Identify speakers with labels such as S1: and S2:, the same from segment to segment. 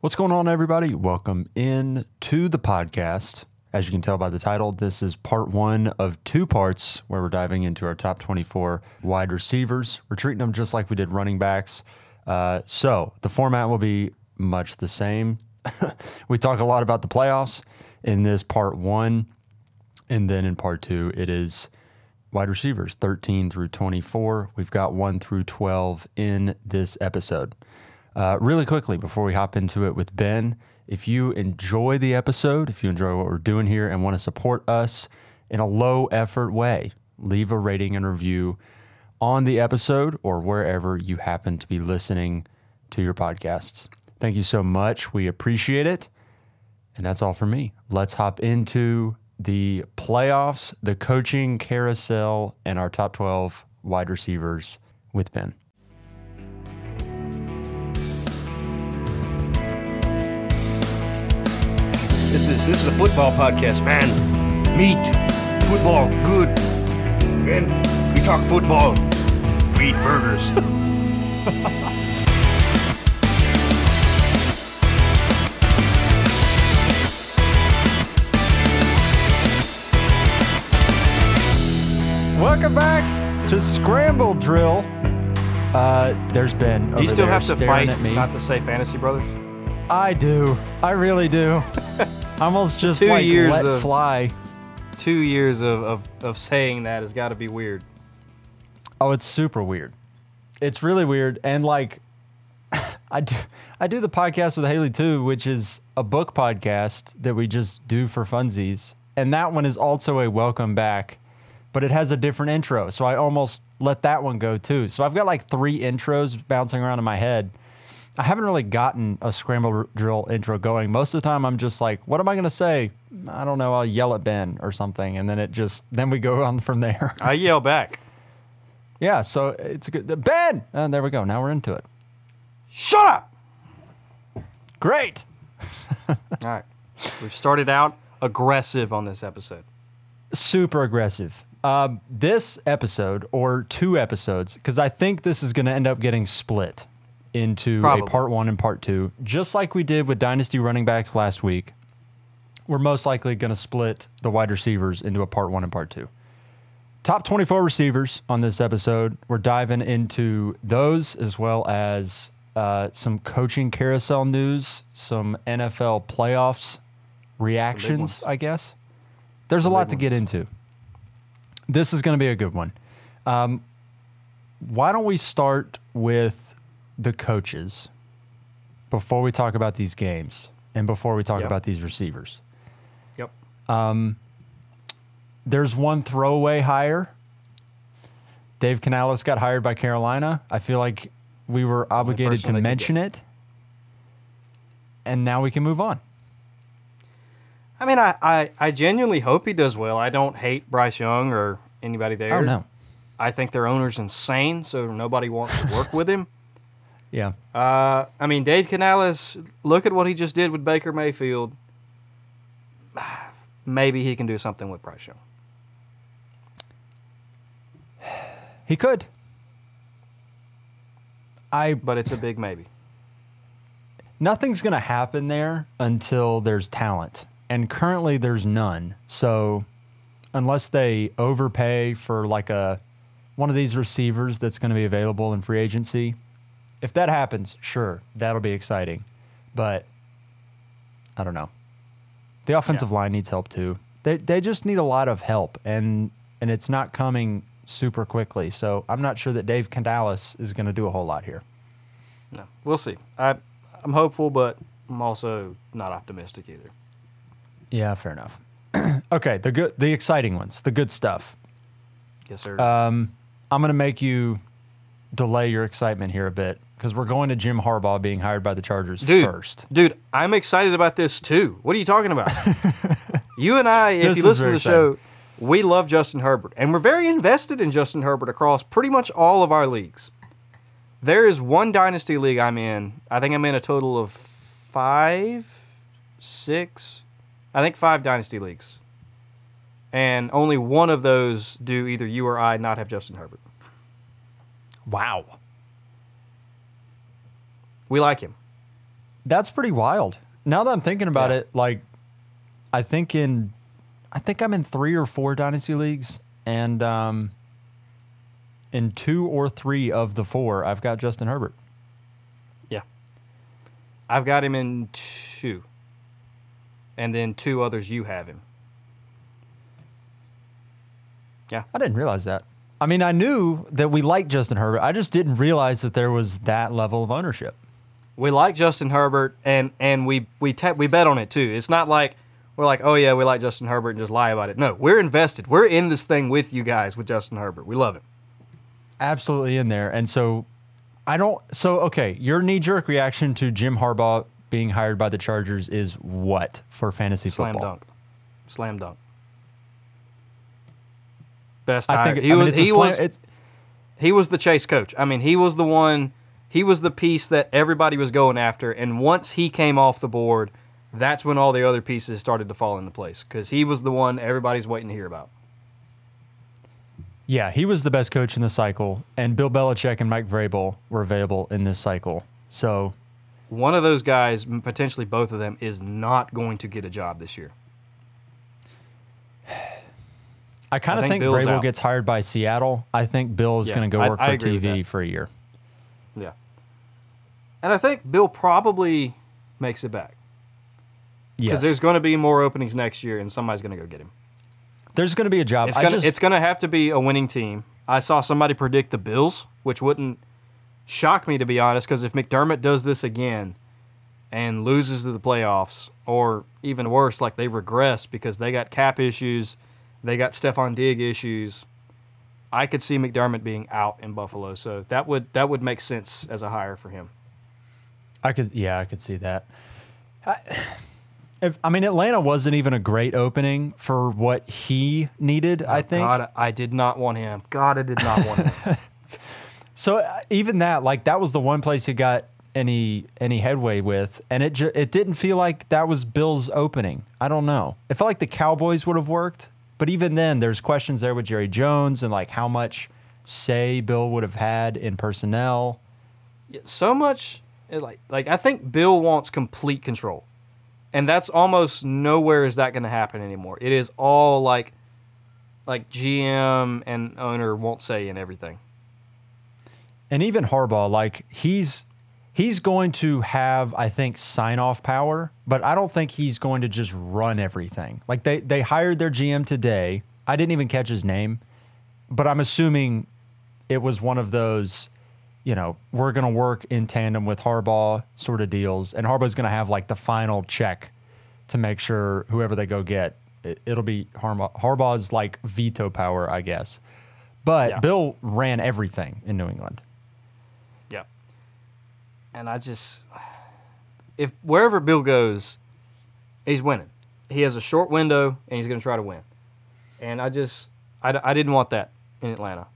S1: What's going on, everybody? Welcome in to the podcast. As you can tell by the title, this is part one of two parts where we're diving into our top 24 wide receivers. We're treating them just like we did running backs. Uh, so the format will be much the same. we talk a lot about the playoffs in this part one. And then in part two, it is wide receivers 13 through 24. We've got 1 through 12 in this episode. Uh, really quickly, before we hop into it with Ben, if you enjoy the episode, if you enjoy what we're doing here and want to support us in a low effort way, leave a rating and review on the episode or wherever you happen to be listening to your podcasts. Thank you so much. We appreciate it. And that's all for me. Let's hop into the playoffs, the coaching carousel, and our top 12 wide receivers with Ben.
S2: This is this is a football podcast, man. Meat, football, good. Man, we talk football. We eat burgers.
S1: Welcome back to Scramble Drill. Uh, there's Ben. Over
S2: you still
S1: there
S2: have to
S1: staring
S2: fight
S1: at me.
S2: not to say Fantasy Brothers.
S1: I do. I really do. I almost just
S2: Two
S1: like
S2: years
S1: let
S2: of-
S1: fly.
S2: Two years of of, of saying that has got to be weird.
S1: Oh, it's super weird. It's really weird, and like, I do. I do the podcast with Haley too, which is a book podcast that we just do for funsies, and that one is also a welcome back, but it has a different intro, so I almost let that one go too. So I've got like three intros bouncing around in my head. I haven't really gotten a scramble drill intro going. Most of the time, I'm just like, "What am I going to say?" I don't know. I'll yell at Ben or something, and then it just then we go on from there.
S2: I yell back.
S1: Yeah, so it's a good Ben. And there we go. Now we're into it.
S2: Shut up!
S1: Great.
S2: All right, we've started out aggressive on this episode.
S1: Super aggressive. Um, this episode or two episodes, because I think this is going to end up getting split into
S2: Probably.
S1: a part one and part two, just like we did with Dynasty running backs last week. We're most likely going to split the wide receivers into a part one and part two. Top 24 receivers on this episode. We're diving into those as well as uh, some coaching carousel news, some NFL playoffs reactions. I guess. There's a lot to get into. This is going to be a good one. Um, why don't we start with the coaches before we talk about these games and before we talk
S2: Yep.
S1: about these receivers?
S2: Yep.
S1: Um, there's one throwaway hire. Dave Canales got hired by Carolina. I feel like we were obligated to mention it. And now we can move on.
S2: I mean, I, I, I genuinely hope he does well. I don't hate Bryce Young or anybody oh, there.
S1: Oh, no.
S2: I think their owner's insane, so nobody wants to work with him.
S1: Yeah.
S2: Uh, I mean, Dave Canales, look at what he just did with Baker Mayfield. Maybe he can do something with Bryce Young.
S1: He could. I
S2: But it's a big maybe.
S1: nothing's going to happen there until there's talent. And currently there's none. So unless they overpay for like a one of these receivers that's going to be available in free agency, if that happens, sure, that'll be exciting. But I don't know. The offensive line needs help too. They they just need a lot of help and and it's not coming super quickly. So I'm not sure that Dave Canales is going to do a whole lot here.
S2: No, we'll see. I, I'm hopeful, but I'm also not optimistic either.
S1: Yeah, fair enough. okay, the good, the exciting ones, the good stuff.
S2: Yes, sir.
S1: Um, I'm going to make you delay your excitement here a bit because we're going to Jim Harbaugh being hired by the Chargers
S2: dude,
S1: first.
S2: dude, I'm excited about this too. What are you talking about? you and I, if
S1: This
S2: you listen to the show, we love Justin Herbert, and we're very invested in Justin Herbert across pretty much all of our leagues. There is one dynasty league I'm in. I think I'm in a total of five, six, I think five dynasty leagues. And only one of those do either you or I not have Justin Herbert.
S1: Wow.
S2: We like him.
S1: That's pretty wild. Now that I'm thinking about
S2: Yeah.
S1: it, like I think in I think I'm in three or four dynasty leagues, and um, in two or three of the four, I've got Justin Herbert.
S2: Yeah. I've got him in two. And then two others you have him. Yeah.
S1: I didn't realize that. I mean, I knew that we liked Justin Herbert. I just didn't realize that there was that level of ownership.
S2: We like Justin Herbert and and we we ta- we bet on it too. It's not like we're like, "Oh yeah, we like Justin Herbert" and just lie about it. No, we're invested. We're in this thing with you guys with Justin Herbert. We love it.
S1: Absolutely in there. And so I don't. So, okay, your knee jerk reaction to Jim Harbaugh being hired by the Chargers is what for fantasy
S2: Slam
S1: football?
S2: dunk. Slam dunk. Best
S1: I
S2: hire.
S1: think
S2: he
S1: I mean,
S2: was he
S1: slam-
S2: was
S1: it's,
S2: he was the chase coach. I mean, he was the one. He was the piece that everybody was going after. And once he came off the board, that's when all the other pieces started to fall into place because he was the one everybody's waiting to hear about.
S1: yeah, he was the best coach in the cycle, and Bill Belichick and Mike Vrabel were available in this cycle. So,
S2: One of those guys, potentially both of them, is not going to get a job this year.
S1: I kind of
S2: think
S1: think, Vrabel
S2: out.
S1: gets hired by Seattle. I think Bill is
S2: Yeah,
S1: going to go work
S2: I
S1: for
S2: with
S1: TV for a year.
S2: And I think Bill probably makes it back because
S1: Yes.
S2: there's going to be more openings next year, and somebody's going to go get him.
S1: There's going to be a job.
S2: It's
S1: I
S2: gonna
S1: just-
S2: it's gonna have to be a winning team. I saw somebody predict the Bills, which wouldn't shock me to be honest, because if McDermott does this again and loses to the playoffs, or even worse, like they regress because they got cap issues, they got Stefon Diggs issues. I could see McDermott being out in Buffalo, so that would that would make sense as a hire for him.
S1: I could, yeah, I could see that. I, if I mean, Atlanta wasn't even a great opening for what he needed. I think
S2: God, I did not want him. God, I did not want him.
S1: so. uh, Even that, like, that was the one place he got any any headway with, and it ju- it didn't feel like that was Bill's opening. I don't know. It felt like the Cowboys would have worked, but even then, there's questions there with Jerry Jones and like how much say Bill would have had in personnel.
S2: Yeah, so much like like I think Bill wants complete control. And that's almost nowhere is that going to happen anymore. It is all like like GM and owner won't say in everything.
S1: and even Harbaugh, like he's he's going to have, I think, sign off power, but I don't think he's going to just run everything. Like they they hired their GM today. I didn't even catch his name, but I'm assuming it was one of those, you know, we're going to work in tandem with Harbaugh sort of deals, and Harbaugh's going to have like the final check to make sure whoever they go get, it, it'll be Harbaugh, Harbaugh's like veto power, I guess. But
S2: Yeah.
S1: Bill ran everything in New England.
S2: Yeah. And I just if wherever Bill goes, he's winning. He has a short window and he's going to try to win. And I just I, I didn't want that in Atlanta.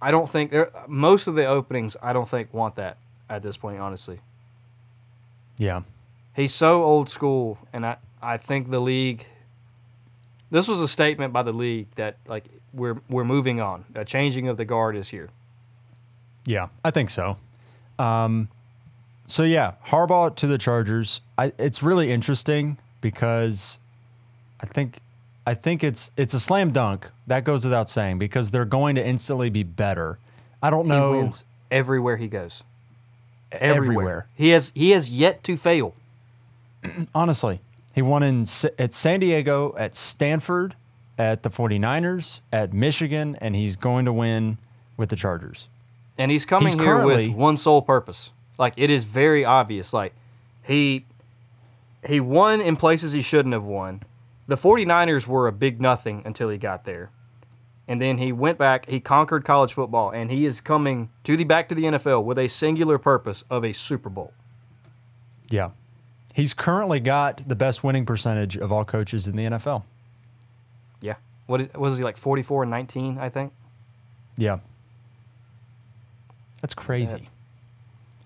S2: I don't think there most of the openings I don't think want that at this point honestly.
S1: Yeah.
S2: He's so old school, and I, I think the league. This was a statement by the league that like we're we're moving on. A changing of the guard is here.
S1: Yeah, I think so. Um, so yeah, Harbaugh to the Chargers. I, it's really interesting because I think I think it's it's a slam dunk. That goes without saying because they're going to instantly be better. I don't
S2: He
S1: know
S2: wins everywhere he goes.
S1: everywhere.
S2: He has he has yet to fail.
S1: Honestly, he won in at San Diego, at Stanford, at the 49ers, at Michigan, and he's going to win with the Chargers.
S2: And he's coming
S1: He's
S2: here with one sole purpose. Like it is very obvious. Like he he won in places he shouldn't have won. The 49ers were a big nothing until he got there. And then he went back, he conquered college football, and he is coming to the back to the NFL with a singular purpose of a Super Bowl.
S1: Yeah. He's currently got the best winning percentage of all coaches in the NFL.
S2: Yeah. What is, was he like 44 and 19, I think?
S1: Yeah. That's crazy.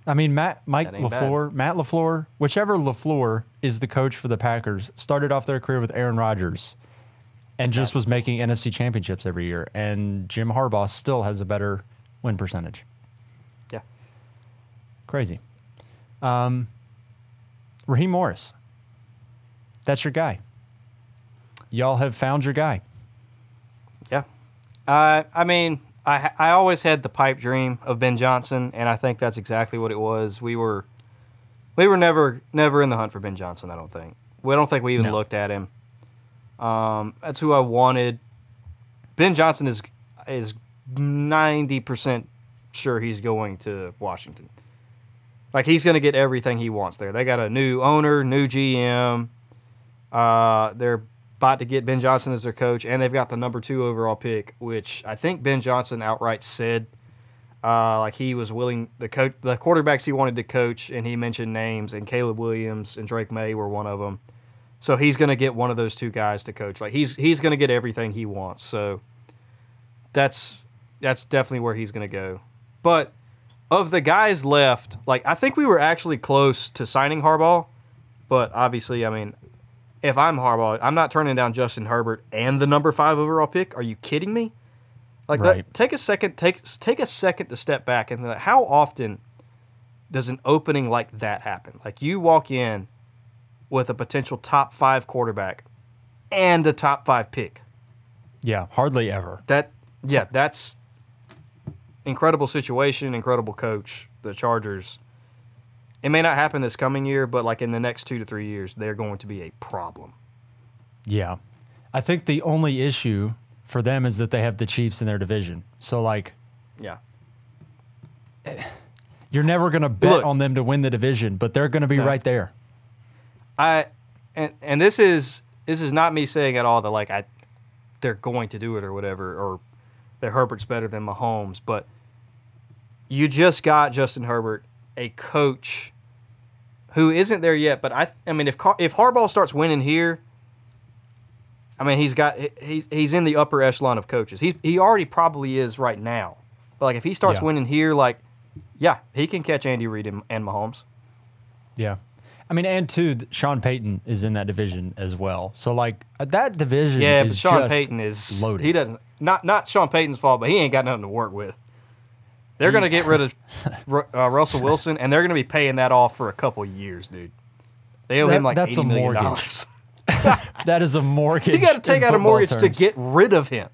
S1: I mean, Matt, Mike
S2: That ain't bad.
S1: LaFleur, Matt LaFleur, whichever LaFleur is the coach for the Packers, started off their career with Aaron Rodgers and just was making NFC championships every year. And Jim Harbaugh still has a better win percentage.
S2: Yeah.
S1: Crazy. Um, Raheem Morris. That's your guy. Y'all have found your guy.
S2: Yeah. Uh, I mean, I I always had the pipe dream of Ben Johnson, and I think that's exactly what it was. We were we were never never in the hunt for Ben Johnson. I don't think. We don't think we even
S1: No.
S2: looked at him. Um, that's who I wanted. Ben Johnson is is ninety percent sure he's going to Washington. Like he's going to get everything he wants there. They got a new owner, new GM. Uh, they're about to get Ben Johnson as their coach, and they've got the number two overall pick, which I think Ben Johnson outright said, uh, like he was willing the coach, the quarterbacks he wanted to coach, and he mentioned names, and Caleb Williams and Drake Maye were one of them. So he's going to get one of those two guys to coach. Like he's he's going to get everything he wants. So that's that's definitely where he's going to go. But of the guys left, like I think we were actually close to signing Harbaugh, but obviously, I mean, if I'm Harbaugh, I'm not turning down Justin Herbert and the number five overall pick. Are you kidding me? Like,
S1: Right.
S2: take a second, take take a second to step back and like, how often does an opening like that happen? Like you walk in with a potential top five quarterback and a top five pick.
S1: Yeah, hardly ever.
S2: That yeah, that's incredible situation, incredible coach. The Chargers. It may not happen this coming year, but like in the next two to three years, they're going to be a problem.
S1: Yeah. I think the only issue for them is that they have the Chiefs in their division. So like
S2: Yeah.
S1: you're never going to bet
S2: Look.
S1: on them to win the division, but they're going to be
S2: No.
S1: right there.
S2: I and and this is this is not me saying at all that like I they're going to do it or whatever or that Herbert's better than Mahomes, but you just got Justin Herbert, a coach who isn't there yet. But I I mean if Car- if Harbaugh starts winning here, I mean he's got he's he's in the upper echelon of coaches. He he already probably is right now. But like if he starts
S1: Yeah.
S2: winning here, like yeah, he can catch Andy Reid and, and Mahomes.
S1: Yeah. I mean, and two, Sean Payton is in that division as well. So like uh, that division
S2: Yeah, but Sean Payton is
S1: loaded.
S2: he doesn't not not Sean Payton's fault, but he ain't got nothing to work with. They're gonna get rid of uh, Russell Wilson, and they're gonna be paying that off for a couple years, dude. They owe
S1: That-
S2: him like
S1: that's
S2: eighty
S1: a
S2: million
S1: mortgage.
S2: dollars.
S1: that is a mortgage.
S2: you got to take out a mortgage to get rid of him.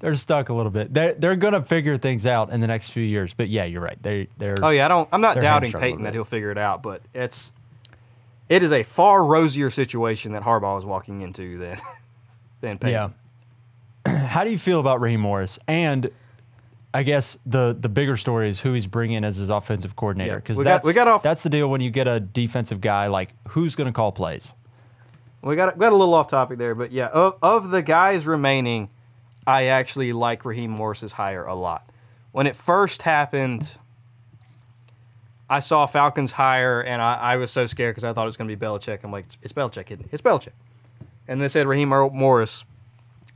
S1: They're stuck a little bit. They're they're gonna figure things out in the next few years. But yeah, you're right. They they're
S2: Oh yeah, I don't. I'm not doubting
S1: hamstrung a little
S2: Payton that he'll figure it out, but it's it is a far rosier situation that Harbaugh is walking into than than Payton.
S1: Yeah. How do you feel about Raheem Morris? And I guess the the bigger story is who he's bringing as his offensive coordinator
S2: Yeah.
S1: because
S2: got-
S1: that's
S2: we got off-
S1: that's the deal when you get a defensive guy like who's going to call plays.
S2: We got we got a little off topic there, but yeah, of, of the guys remaining, I actually like Raheem Morris's hire a lot. When it first happened, I saw Falcons hire, and I, I was so scared because I thought it was going to be Belichick. I'm like, it's, it's Belichick, it? It's Belichick. And they said Raheem Morris.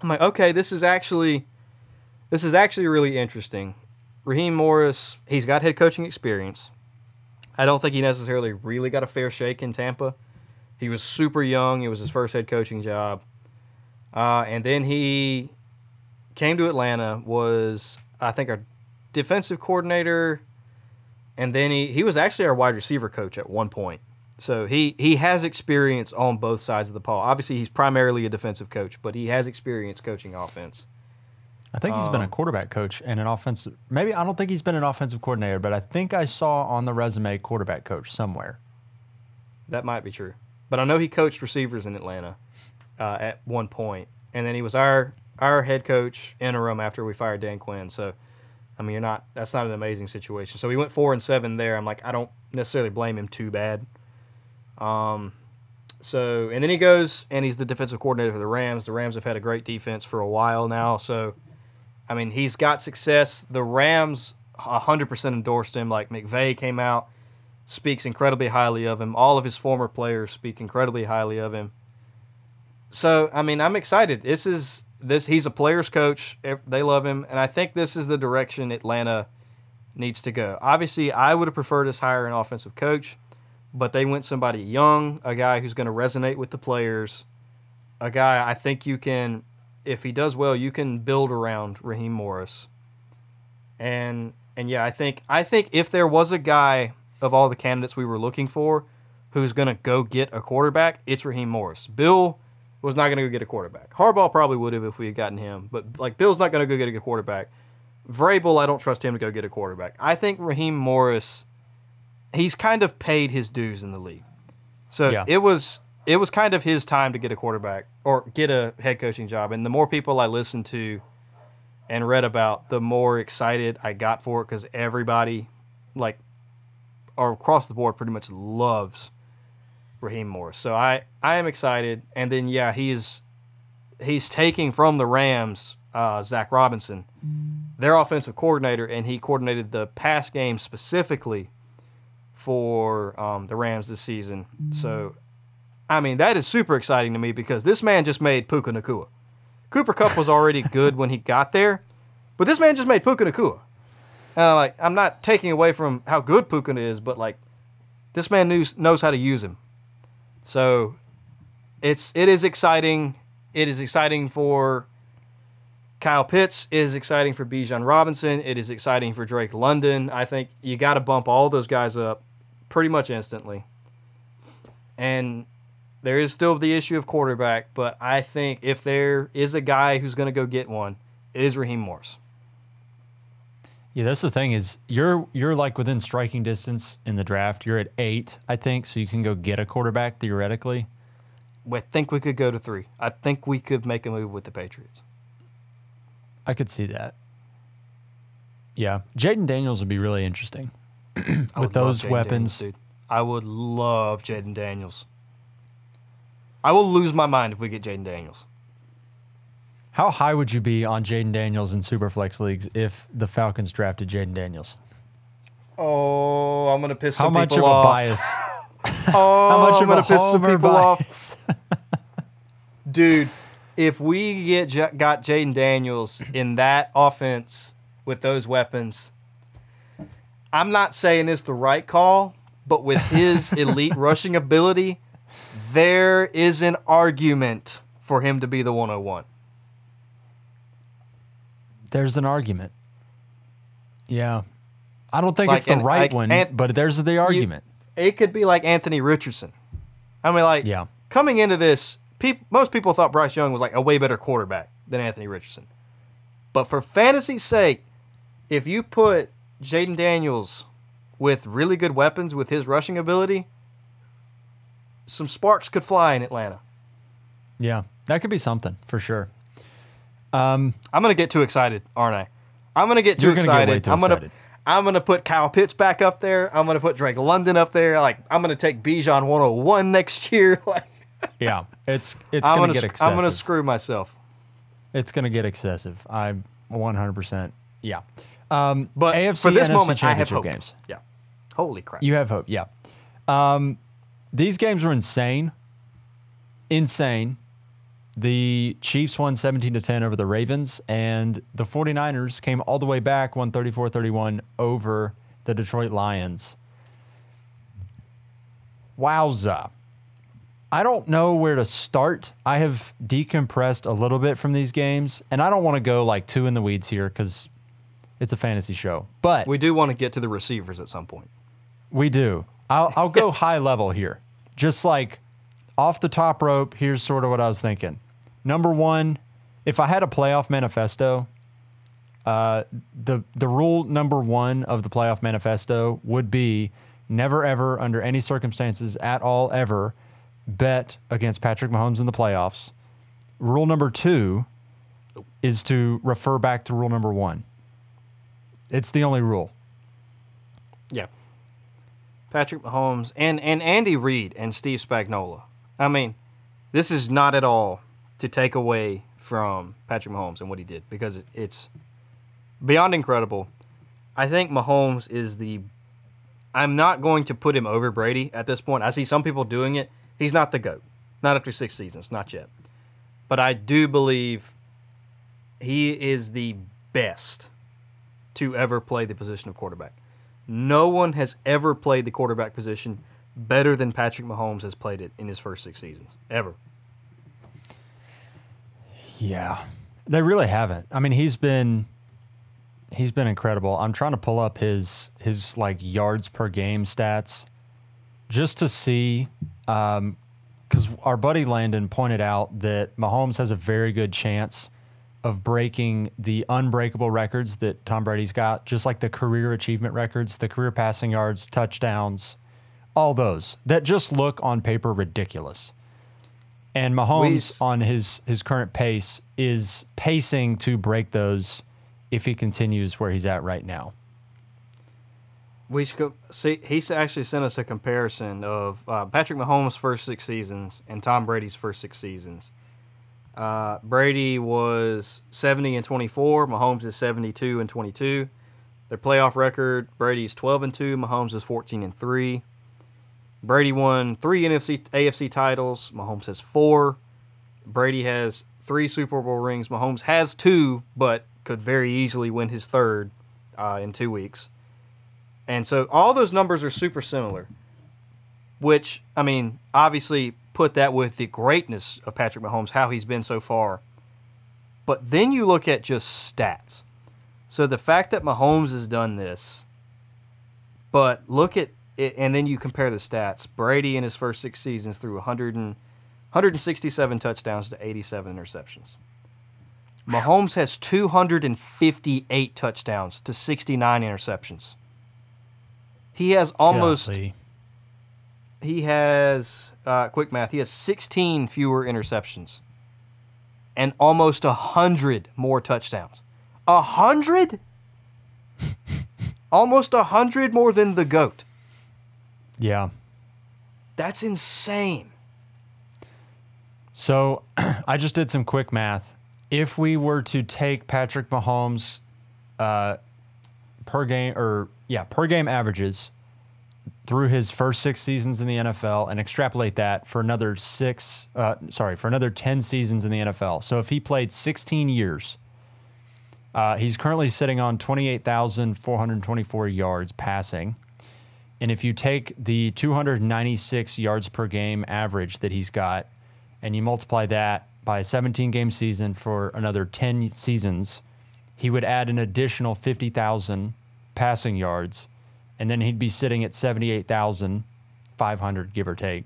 S2: I'm like, okay, this is actually, this is actually really interesting. Raheem Morris, he's got head coaching experience. I don't think he necessarily really got a fair shake in Tampa. He was super young. It was his first head coaching job. Uh, and then he came to Atlanta, was, I think, our defensive coordinator. And then he, he was actually our wide receiver coach at one point. So he, he has experience on both sides of the ball. Obviously, he's primarily a defensive coach, but he has experience coaching offense.
S1: I think he's been a
S2: Um,
S1: quarterback coach and an offensive. Maybe I don't think he's been an offensive coordinator, but I think I saw on the resume quarterback coach somewhere.
S2: That might be true. But I know he coached receivers in Atlanta uh, at one point, and then he was our our head coach interim after we fired Dan Quinn. So, I mean, you're not that's not an amazing situation. So we went four and seven there. I'm like, I don't necessarily blame him too bad. Um, so and then he goes and he's the defensive coordinator for the Rams. The Rams have had a great defense for a while now. So, I mean, he's got success. The Rams 100% endorsed him. Like McVay came out speaks incredibly highly of him. All of his former players speak incredibly highly of him. So, I mean, I'm excited. This is this he's a player's coach. They love him, and I think this is the direction Atlanta needs to go. Obviously, I would have preferred us hire an offensive coach, but they went somebody young, a guy who's going to resonate with the players, a guy I think you can if he does well, you can build around Raheem Morris. And and yeah, I think I think if there was a guy of all the candidates we were looking for who's going to go get a quarterback, it's Raheem Morris. Bill was not going to go get a quarterback. Harbaugh probably would have if we had gotten him, but like Bill's not going to go get a quarterback. Vrabel, I don't trust him to go get a quarterback. I think Raheem Morris, he's kind of paid his dues in the league. So
S1: Yeah.
S2: it was it was kind of his time to get a quarterback or get a head coaching job. And the more people I listened to and read about, the more excited I got for it because everybody, like, or across the board, pretty much loves Raheem Morris. So I I am excited. And then yeah, he's he's taking from the Rams uh, Zach Robinson, their offensive coordinator, and he coordinated the pass game specifically for um, the Rams this season. So, I mean, that is super exciting to me because this man just made Puka Nacua. Cooper Kupp was already good when he got there, but this man just made Puka Nacua. And I'm like, I'm not taking away from how good Puka is, but like, this man knows knows how to use him. So, it's it is exciting. It is exciting for Kyle Pitts. It is exciting for Bijan Robinson. It is exciting for Drake London. I think you got to bump all those guys up pretty much instantly. And there is still the issue of quarterback, but I think if there is a guy who's going to go get one, it is Raheem Morris.
S1: Yeah, that's the thing is you're you're like within striking distance in the draft. You're at eight, I think, so you can go get a quarterback theoretically.
S2: I think we could go to three. I think we could make a move with the Patriots.
S1: I could see that. Yeah, Jayden Daniels would be really interesting with those weapons.
S2: Daniels, dude. I would love Jayden Daniels. I will lose my mind if we get Jayden Daniels.
S1: How high would you be on Jayden Daniels in Superflex leagues if the Falcons drafted Jayden Daniels?
S2: Oh, I'm gonna piss
S1: How
S2: some
S1: much of a
S2: off.
S1: bias?
S2: Oh,
S1: How much oh,
S2: I'm
S1: of
S2: gonna
S1: a
S2: piss some people off, dude. If we get got Jayden Daniels in that offense with those weapons, I'm not saying it's the right call, but with his elite rushing ability, there is an argument for him to be the 101.
S1: There's an argument. Yeah, I don't think
S2: Like,
S1: it's the
S2: and,
S1: right
S2: like,
S1: one,
S2: Ant-
S1: but there's the argument.
S2: It could be like Anthony Richardson. I mean, like
S1: Yeah.
S2: coming into this, peop, most people thought Bryce Young was like a way better quarterback than Anthony Richardson. But for fantasy's sake, if you put Jayden Daniels with really good weapons with his rushing ability, some sparks could fly in Atlanta.
S1: yeah, that could be something for sure.
S2: I'm gonna get too excited, aren't I? I'm gonna get too
S1: gonna
S2: excited.
S1: too
S2: I'm gonna. I'm gonna put Kyle Pitts back up there. I'm gonna put Drake London up there. Like I'm gonna take Bijan 101 next year. Like
S1: Yeah, it's it's gonna
S2: gonna
S1: get excessive.
S2: I'm gonna screw myself.
S1: it's gonna get excessive. I'm 100. percent Yeah, um,
S2: But
S1: AFC
S2: for this
S1: NFC
S2: moment, I have
S1: championship
S2: hope.
S1: games.
S2: Yeah. Holy crap.
S1: You have hope. Yeah. Um, these games were insane. Insane. The Chiefs won 17 to 10 over the Ravens, and the 49ers came all the way back, won 34 31 over the Detroit Lions. Wowza. I don't know where to start. I have decompressed a little bit from these games, and I don't want to go like two in the weeds here because it's a fantasy show. But
S2: we do want to get to the receivers at some point.
S1: we do. I'll, I'll go high level here. Just like off the top rope, here's sort of what I was thinking. Number one, if I had a playoff manifesto, uh, the the rule number one of the playoff manifesto would be never ever under any circumstances at all ever bet against Patrick Mahomes in the playoffs. Rule number two is to refer back to rule number one. It's the only rule.
S2: Yeah. Patrick Mahomes and, and Andy Reid and Steve Spagnuolo. I mean, this is not at all to take away from Patrick Mahomes and what he did because it's beyond incredible. I think Mahomes is the. I'm not going to put him over Brady at this point. I see some people doing it. He's not the GOAT. Not after six seasons, not yet. But I do believe he is the best to ever play the position of quarterback. No one has ever played the quarterback position better than Patrick Mahomes has played it in his first six seasons. Ever.
S1: Yeah. They really haven't. I mean, he's been he's been incredible. I'm trying to pull up his his like yards per game stats just to see um cuz our buddy Landon pointed out that Mahomes has a very good chance of breaking the unbreakable records that Tom Brady's got, just like the career achievement records, the career passing yards, touchdowns, all those that just look on paper ridiculous. And Mahomes on his his current pace is pacing to break those if he continues where he's at right now.
S2: We should see. He actually sent us a comparison of uh, Patrick Mahomes' first six seasons and Tom Brady's first six seasons. Uh, Brady was 70 and 24. Mahomes is 72 and 22. Their playoff record: Brady's 12 and two. Mahomes is 14 and three. Brady won three NFC AFC titles. Mahomes has four. Brady has three Super Bowl rings. Mahomes has two, but could very easily win his third uh, in two weeks. And so all those numbers are super similar, which, I mean, obviously put that with the greatness of Patrick Mahomes, how he's been so far. But then you look at just stats. So the fact that Mahomes has done this, but look at it, and then you compare the stats. Brady in his first six seasons threw 100 and, 167 touchdowns to 87 interceptions. Mahomes has 258 touchdowns to 69 interceptions. He has almost
S1: Golly.
S2: He has uh, quick math. He has 16 fewer interceptions and almost a hundred more touchdowns. A hundred? almost a hundred more than the goat.
S1: Yeah.
S2: That's insane.
S1: So I just did some quick math. If we were to take Patrick Mahomes uh, per game or yeah, per game averages through his first six seasons in the NFL and extrapolate that for another six, uh, sorry, for another 10 seasons in the NFL. So if he played 16 years, uh, he's currently sitting on 28,424 yards passing. And if you take the 296 yards per game average that he's got and you multiply that by a 17 game season for another 10 seasons, he would add an additional 50,000 passing yards and then he'd be sitting at 78,500 give or take.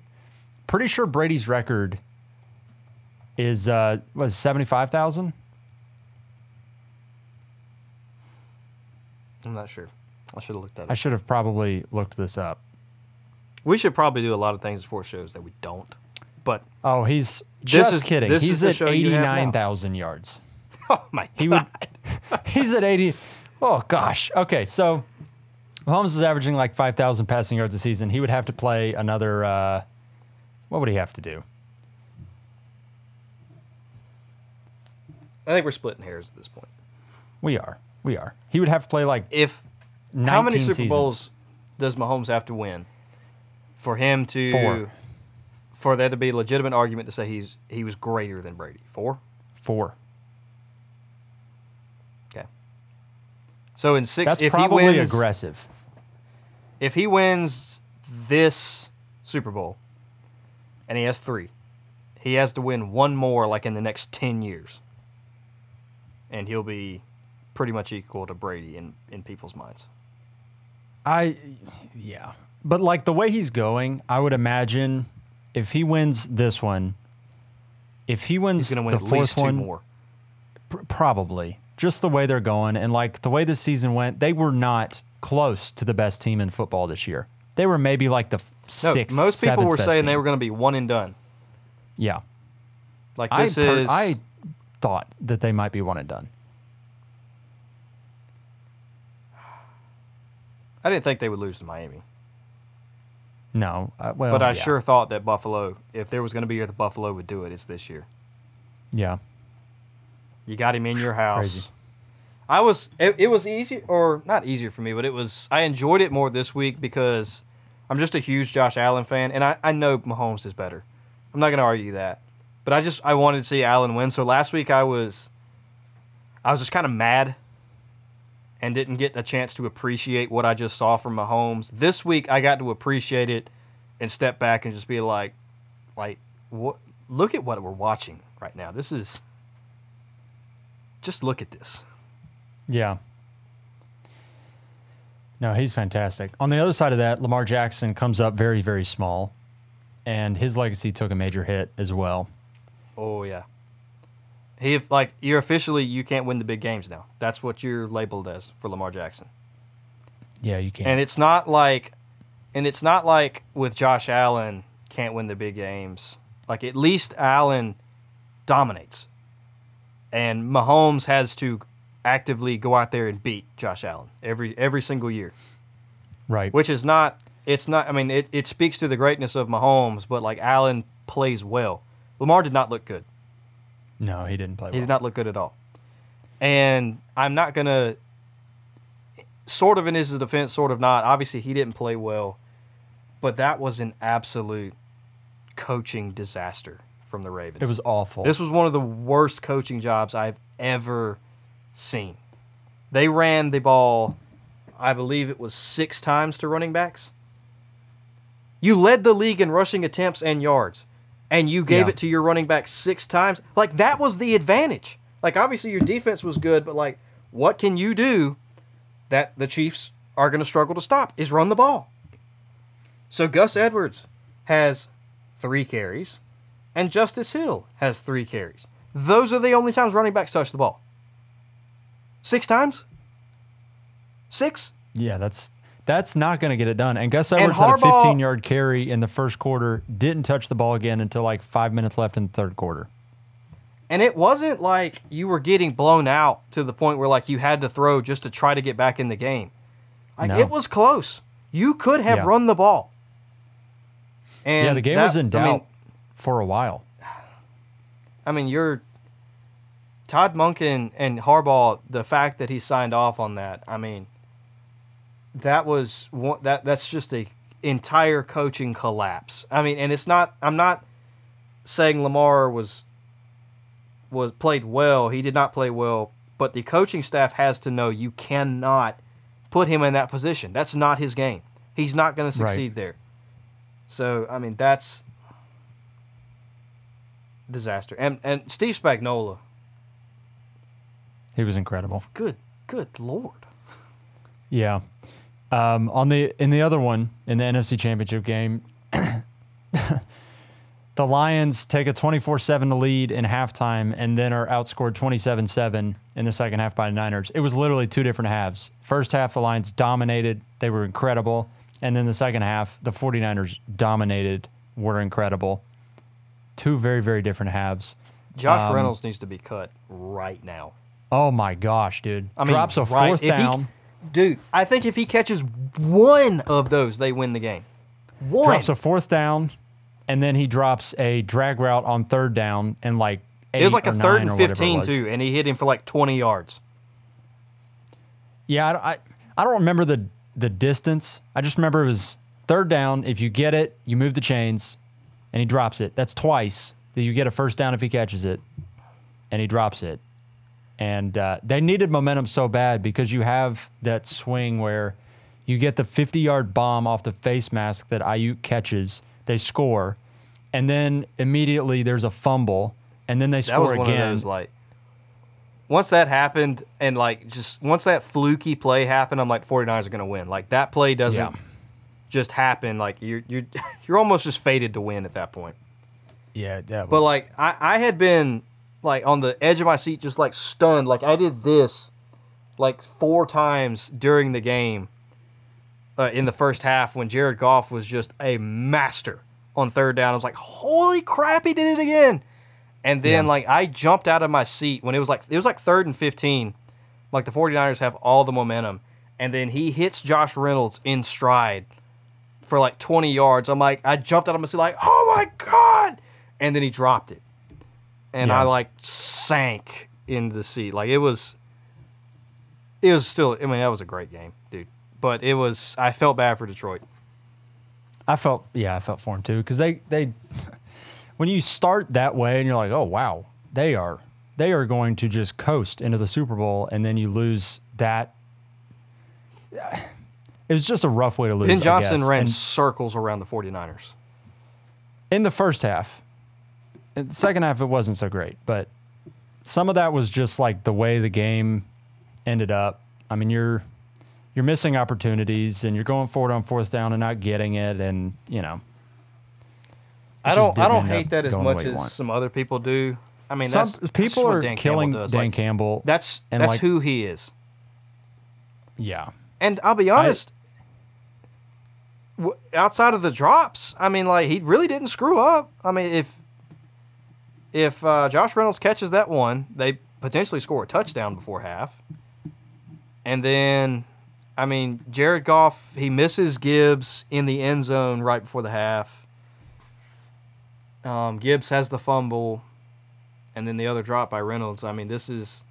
S1: Pretty sure Brady's record is uh was 75,000?
S2: I'm not sure. I should have looked that
S1: I should have probably looked this up.
S2: We should probably do a lot of things before shows that we don't. But
S1: Oh, he's
S2: This
S1: just
S2: is-
S1: kidding. he's at
S2: have now.
S1: 89,000 yards.
S2: oh my
S1: He
S2: god.
S1: would He's at 80. Oh gosh. Okay, so Mahomes is averaging like 5,000 passing yards a season. He would have to play another uh what would he have to do?
S2: I think we're splitting hairs at this point.
S1: We are. We are. He would have to play like
S2: If how many Super
S1: seasons.
S2: Bowls does Mahomes have to win for him to
S1: Four.
S2: for there to be a legitimate argument to say he's he was greater than Brady? Four.
S1: 4.
S2: Okay. So in six,
S1: That's
S2: if
S1: probably
S2: he wins,
S1: aggressive.
S2: If he wins this Super Bowl, and he has three, he has to win one more like in the next ten years, and he'll be pretty much equal to Brady in in people's minds.
S1: I yeah. But like the way he's going, I would imagine if he wins this one, if he wins
S2: He's going to win
S1: the
S2: at
S1: fourth
S2: least two
S1: one,
S2: more.
S1: Pr- probably just the way they're going and like the way the season went they were not close to the best team in football this year they were maybe like the f-
S2: No,
S1: sixth
S2: most people were saying they were going to be one and done.
S1: yeah
S2: Like
S1: I,
S2: this
S1: per-
S2: is
S1: I thought that they might be one and done
S2: I didn't think they would lose to Miami,
S1: no uh, well
S2: but I
S1: yeah.
S2: sure thought that Buffalo, if there was going to be a year that Buffalo would do it, it's this year.
S1: yeah
S2: You got him in your house.
S1: Crazy.
S2: I was it, it was easy or not easier for me, but it was I enjoyed it more this week because I'm just a huge Josh Allen fan and I, I know Mahomes is better. I'm not gonna argue that. But I just I wanted to see Allen win. So last week I was I was just kind of mad and didn't get a chance to appreciate what I just saw from Mahomes. This week I got to appreciate it and step back and just be like like what look at what we're watching right now. This is just look at this.
S1: Yeah No, he's fantastic. On the other side of that, Lamar Jackson comes up very, very small, and his legacy took a major hit as well.
S2: Oh yeah. He like you're officially you can't win the big games now. That's what you're labeled as for Lamar Jackson.
S1: Yeah, you can't.
S2: And it's not like and it's not like with Josh Allen can't win the big games. Like at least Allen dominates. And Mahomes has to actively go out there and beat Josh Allen every every single year.
S1: right.
S2: Which is not it's not I mean it, it speaks to the greatness of Mahomes, but like Allen plays well. Lamar did not look good.
S1: no, he didn't play
S2: He
S1: well.
S2: did not look good at all. And I'm not gonna sort of in his defense, sort of not. Obviously he didn't play well, but that was an absolute coaching disaster from the Ravens.
S1: It was awful.
S2: This was one of the worst coaching jobs I've ever seen. They ran the ball, I believe it was six times to running backs. You led the league in rushing attempts and yards, and you gave
S1: Yeah.
S2: it to your running back six times. Like, that was the advantage. Like, obviously, your defense was good, but, like, what can you do that the Chiefs are going to struggle to stop is run the ball. So, Gus Edwards has three carries and Justice Hill has three carries. Those are the only times running backs touch the ball. Six times? Six?
S1: yeah, that's that's not going to get it done. And Gus
S2: And
S1: Edwards had a 15 yard carry in the first quarter, didn't touch the ball again until like five minutes left in the third quarter.
S2: And it wasn't like you were getting blown out to the point where like you had to throw just to try to get back in the game. Like
S1: No.
S2: it was close. You could have
S1: Yeah.
S2: run the ball. And
S1: yeah, the game
S2: that-
S1: was in doubt
S2: I mean,
S1: for a while.
S2: I mean, you're Todd Monken and Harbaugh. The fact that he signed off on that, I mean, that was one, that that's just a entire coaching collapse. I mean, and it's not. I'm not saying Lamar was was played well. He did not play well, but the coaching staff has to know you cannot put him in that position. That's not his game. He's not going to
S1: Right.
S2: succeed there. So I mean, that's disaster. And and Steve Spagnuolo,
S1: He was incredible.
S2: good good lord.
S1: Yeah. Um, on the in the other one in the NFC Championship game, the Lions take a 24-7 lead in halftime and then are outscored 27-7 in the second half by the Niners. It was literally two different halves. First half the Lions dominated, they were incredible, and then the second half the 49ers dominated, were incredible. Two very very different halves.
S2: Josh
S1: Um,
S2: Reynolds needs to be cut right now.
S1: Oh my gosh, dude.
S2: I mean,
S1: drops a
S2: right-
S1: fourth
S2: if he-
S1: down.
S2: dude, I think if he catches one of those, they win the game. One.
S1: drops a fourth down, and then he drops a drag route on third down and like eight
S2: it was like
S1: or
S2: a third
S1: nine
S2: and
S1: or whatever it
S2: fifteen
S1: was.
S2: too, and he hit him for like twenty yards.
S1: Yeah, I, I I don't remember the the distance. I just remember it was third down. If you get it, you move the chains, and he drops it. That's twice that you get a first down if he catches it, and he drops it. And uh, they needed momentum so bad because you have that swing where you get the 50 yard bomb off the face mask that Aiyuk catches. They score, and then immediately there's a fumble, and then they score That
S2: was one
S1: again.
S2: of those like. Once that happened, and like just once that fluky play happened, I'm like 49ers are gonna win. Like that play doesn't
S1: Yeah.
S2: just happen. Like you're you're you're almost just fated to win at that point.
S1: yeah, that
S2: But like I, I had been like on the edge of my seat, just like stunned. Like I did this like four times during the game uh, in the first half when Jared Goff was just a master on third down. I was like, holy crap, he did it again. And then
S1: Yeah.
S2: like I jumped out of my seat when it was like it was like third and 15. Like the 49ers have all the momentum. And then he hits Josh Reynolds in stride for like 20 yards. I'm like, I jumped out of my seat like, oh my God. And then he dropped it. And I like sank into the seat. Like it was, it was still, I mean, that was a great game, dude. But it was, I felt bad for Detroit.
S1: I felt yeah, I felt for him too because they they when you start that way and you're like, oh wow, they are they are going to just coast into the Super Bowl and then you lose that. It was just a rough way to lose.
S2: Ben Johnson ran
S1: And
S2: circles around the 49ers.
S1: in the first half. The second half, it wasn't so great, but some of that was just like the way the game ended up. I mean, you're you're missing opportunities and you're going forward on fourth down and not getting it, and you know.
S2: I don't. I don't hate that as much as some other people do. I mean,
S1: Some
S2: that's that's
S1: people
S2: what
S1: are
S2: Dan
S1: killing
S2: Campbell does.
S1: Dan
S2: Like,
S1: Campbell.
S2: That's that's
S1: like-
S2: who he is.
S1: yeah.
S2: And I'll be honest, w- outside of the drops, I mean, like he really didn't screw up. I mean, if if uh, Josh Reynolds catches that one, they potentially score a touchdown before half. And then, I mean, Jared Goff he misses Gibbs in the end zone right before the half. Um, Gibbs has the fumble, and then the other drop by Reynolds. I mean, this is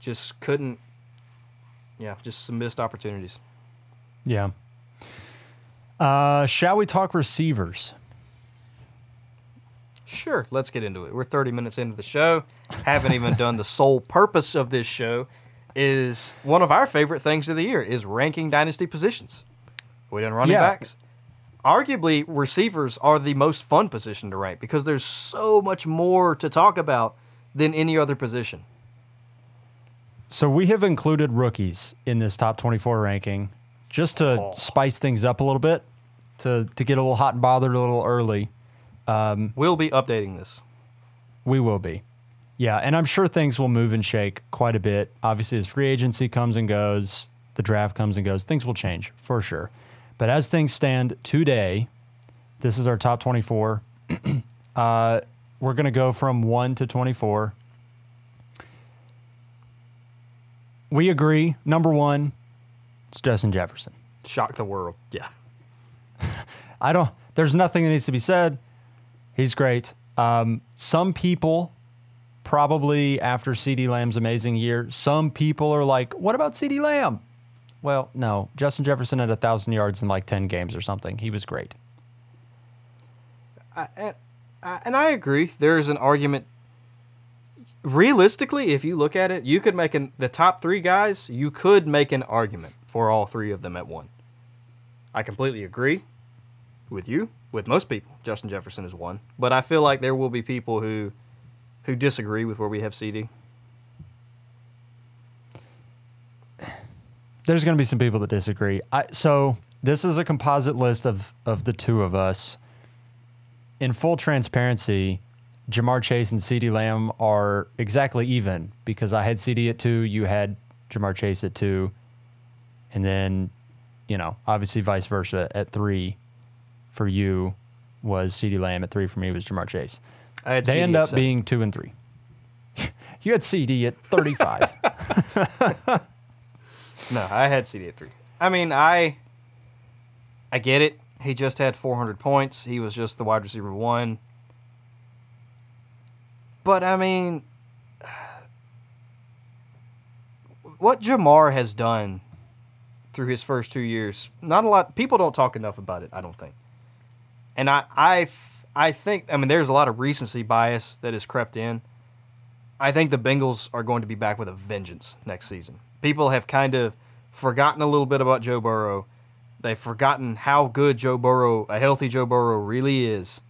S2: just couldn't yeah, just some missed opportunities.
S1: Yeah. Uh, shall we talk receivers?
S2: Sure, let's get into it. We're 30 minutes into the show. Haven't even done the sole purpose of this show is one of our favorite things of the year is ranking dynasty positions. We done running
S1: Yeah.
S2: backs. Arguably, receivers are the most fun position to rank because there's so much more to talk about than any other position.
S1: So we have included rookies in this top 24 ranking just to
S2: Oh.
S1: spice things up a little bit, to, to get a little hot and bothered a little early.
S2: We'll be updating this.
S1: We will be. Yeah, and I'm sure things will move and shake quite a bit. Obviously, as free agency comes and goes, the draft comes and goes, things will change for sure. But as things stand today, this is our top 24. uh, we're going to go from 1 to 24. We agree. Number one, it's Justin Jefferson.
S2: Shock the world. Yeah.
S1: I don't. There's nothing that needs to be said. He's great. Um, some people, probably after CeeDee Lamb's amazing year, some people are like, "What about CeeDee Lamb?" Well, no. Justin Jefferson had a thousand yards in like ten games or something. He was great.
S2: I, and, I, and I agree. There is an argument. Realistically, if you look at it, you could make an the top three guys. You could make an argument for all three of them at one. I completely agree with you. With most people, Justin Jefferson is one, but I feel like there will be people who who disagree with where we have CeeDee.
S1: There's going to be some people that disagree. I, so this is a composite list of of the two of us. In full transparency, Ja'Marr Chase and CeeDee Lamb are exactly even because I had CeeDee at two, you had Ja'Marr Chase at two, and then, you know, obviously vice versa at three for you was CeeDee Lamb at three for me was Ja'Marr Chase.
S2: I had
S1: They
S2: CeeDee
S1: end up being two and three. you had CeeDee at 35.
S2: No, I had CeeDee at three. I mean, I I get it. He just had 400 points. He was just the wide receiver one. But I mean, what Ja'Marr has done through his first two years, not a lot. People don't talk enough about it. I don't think. And I, I, I think. I mean, there's a lot of recency bias that has crept in. I think the Bengals are going to be back with a vengeance next season. People have kind of forgotten a little bit about Joe Burrow. They've forgotten how good Joe Burrow, a healthy Joe Burrow, really is.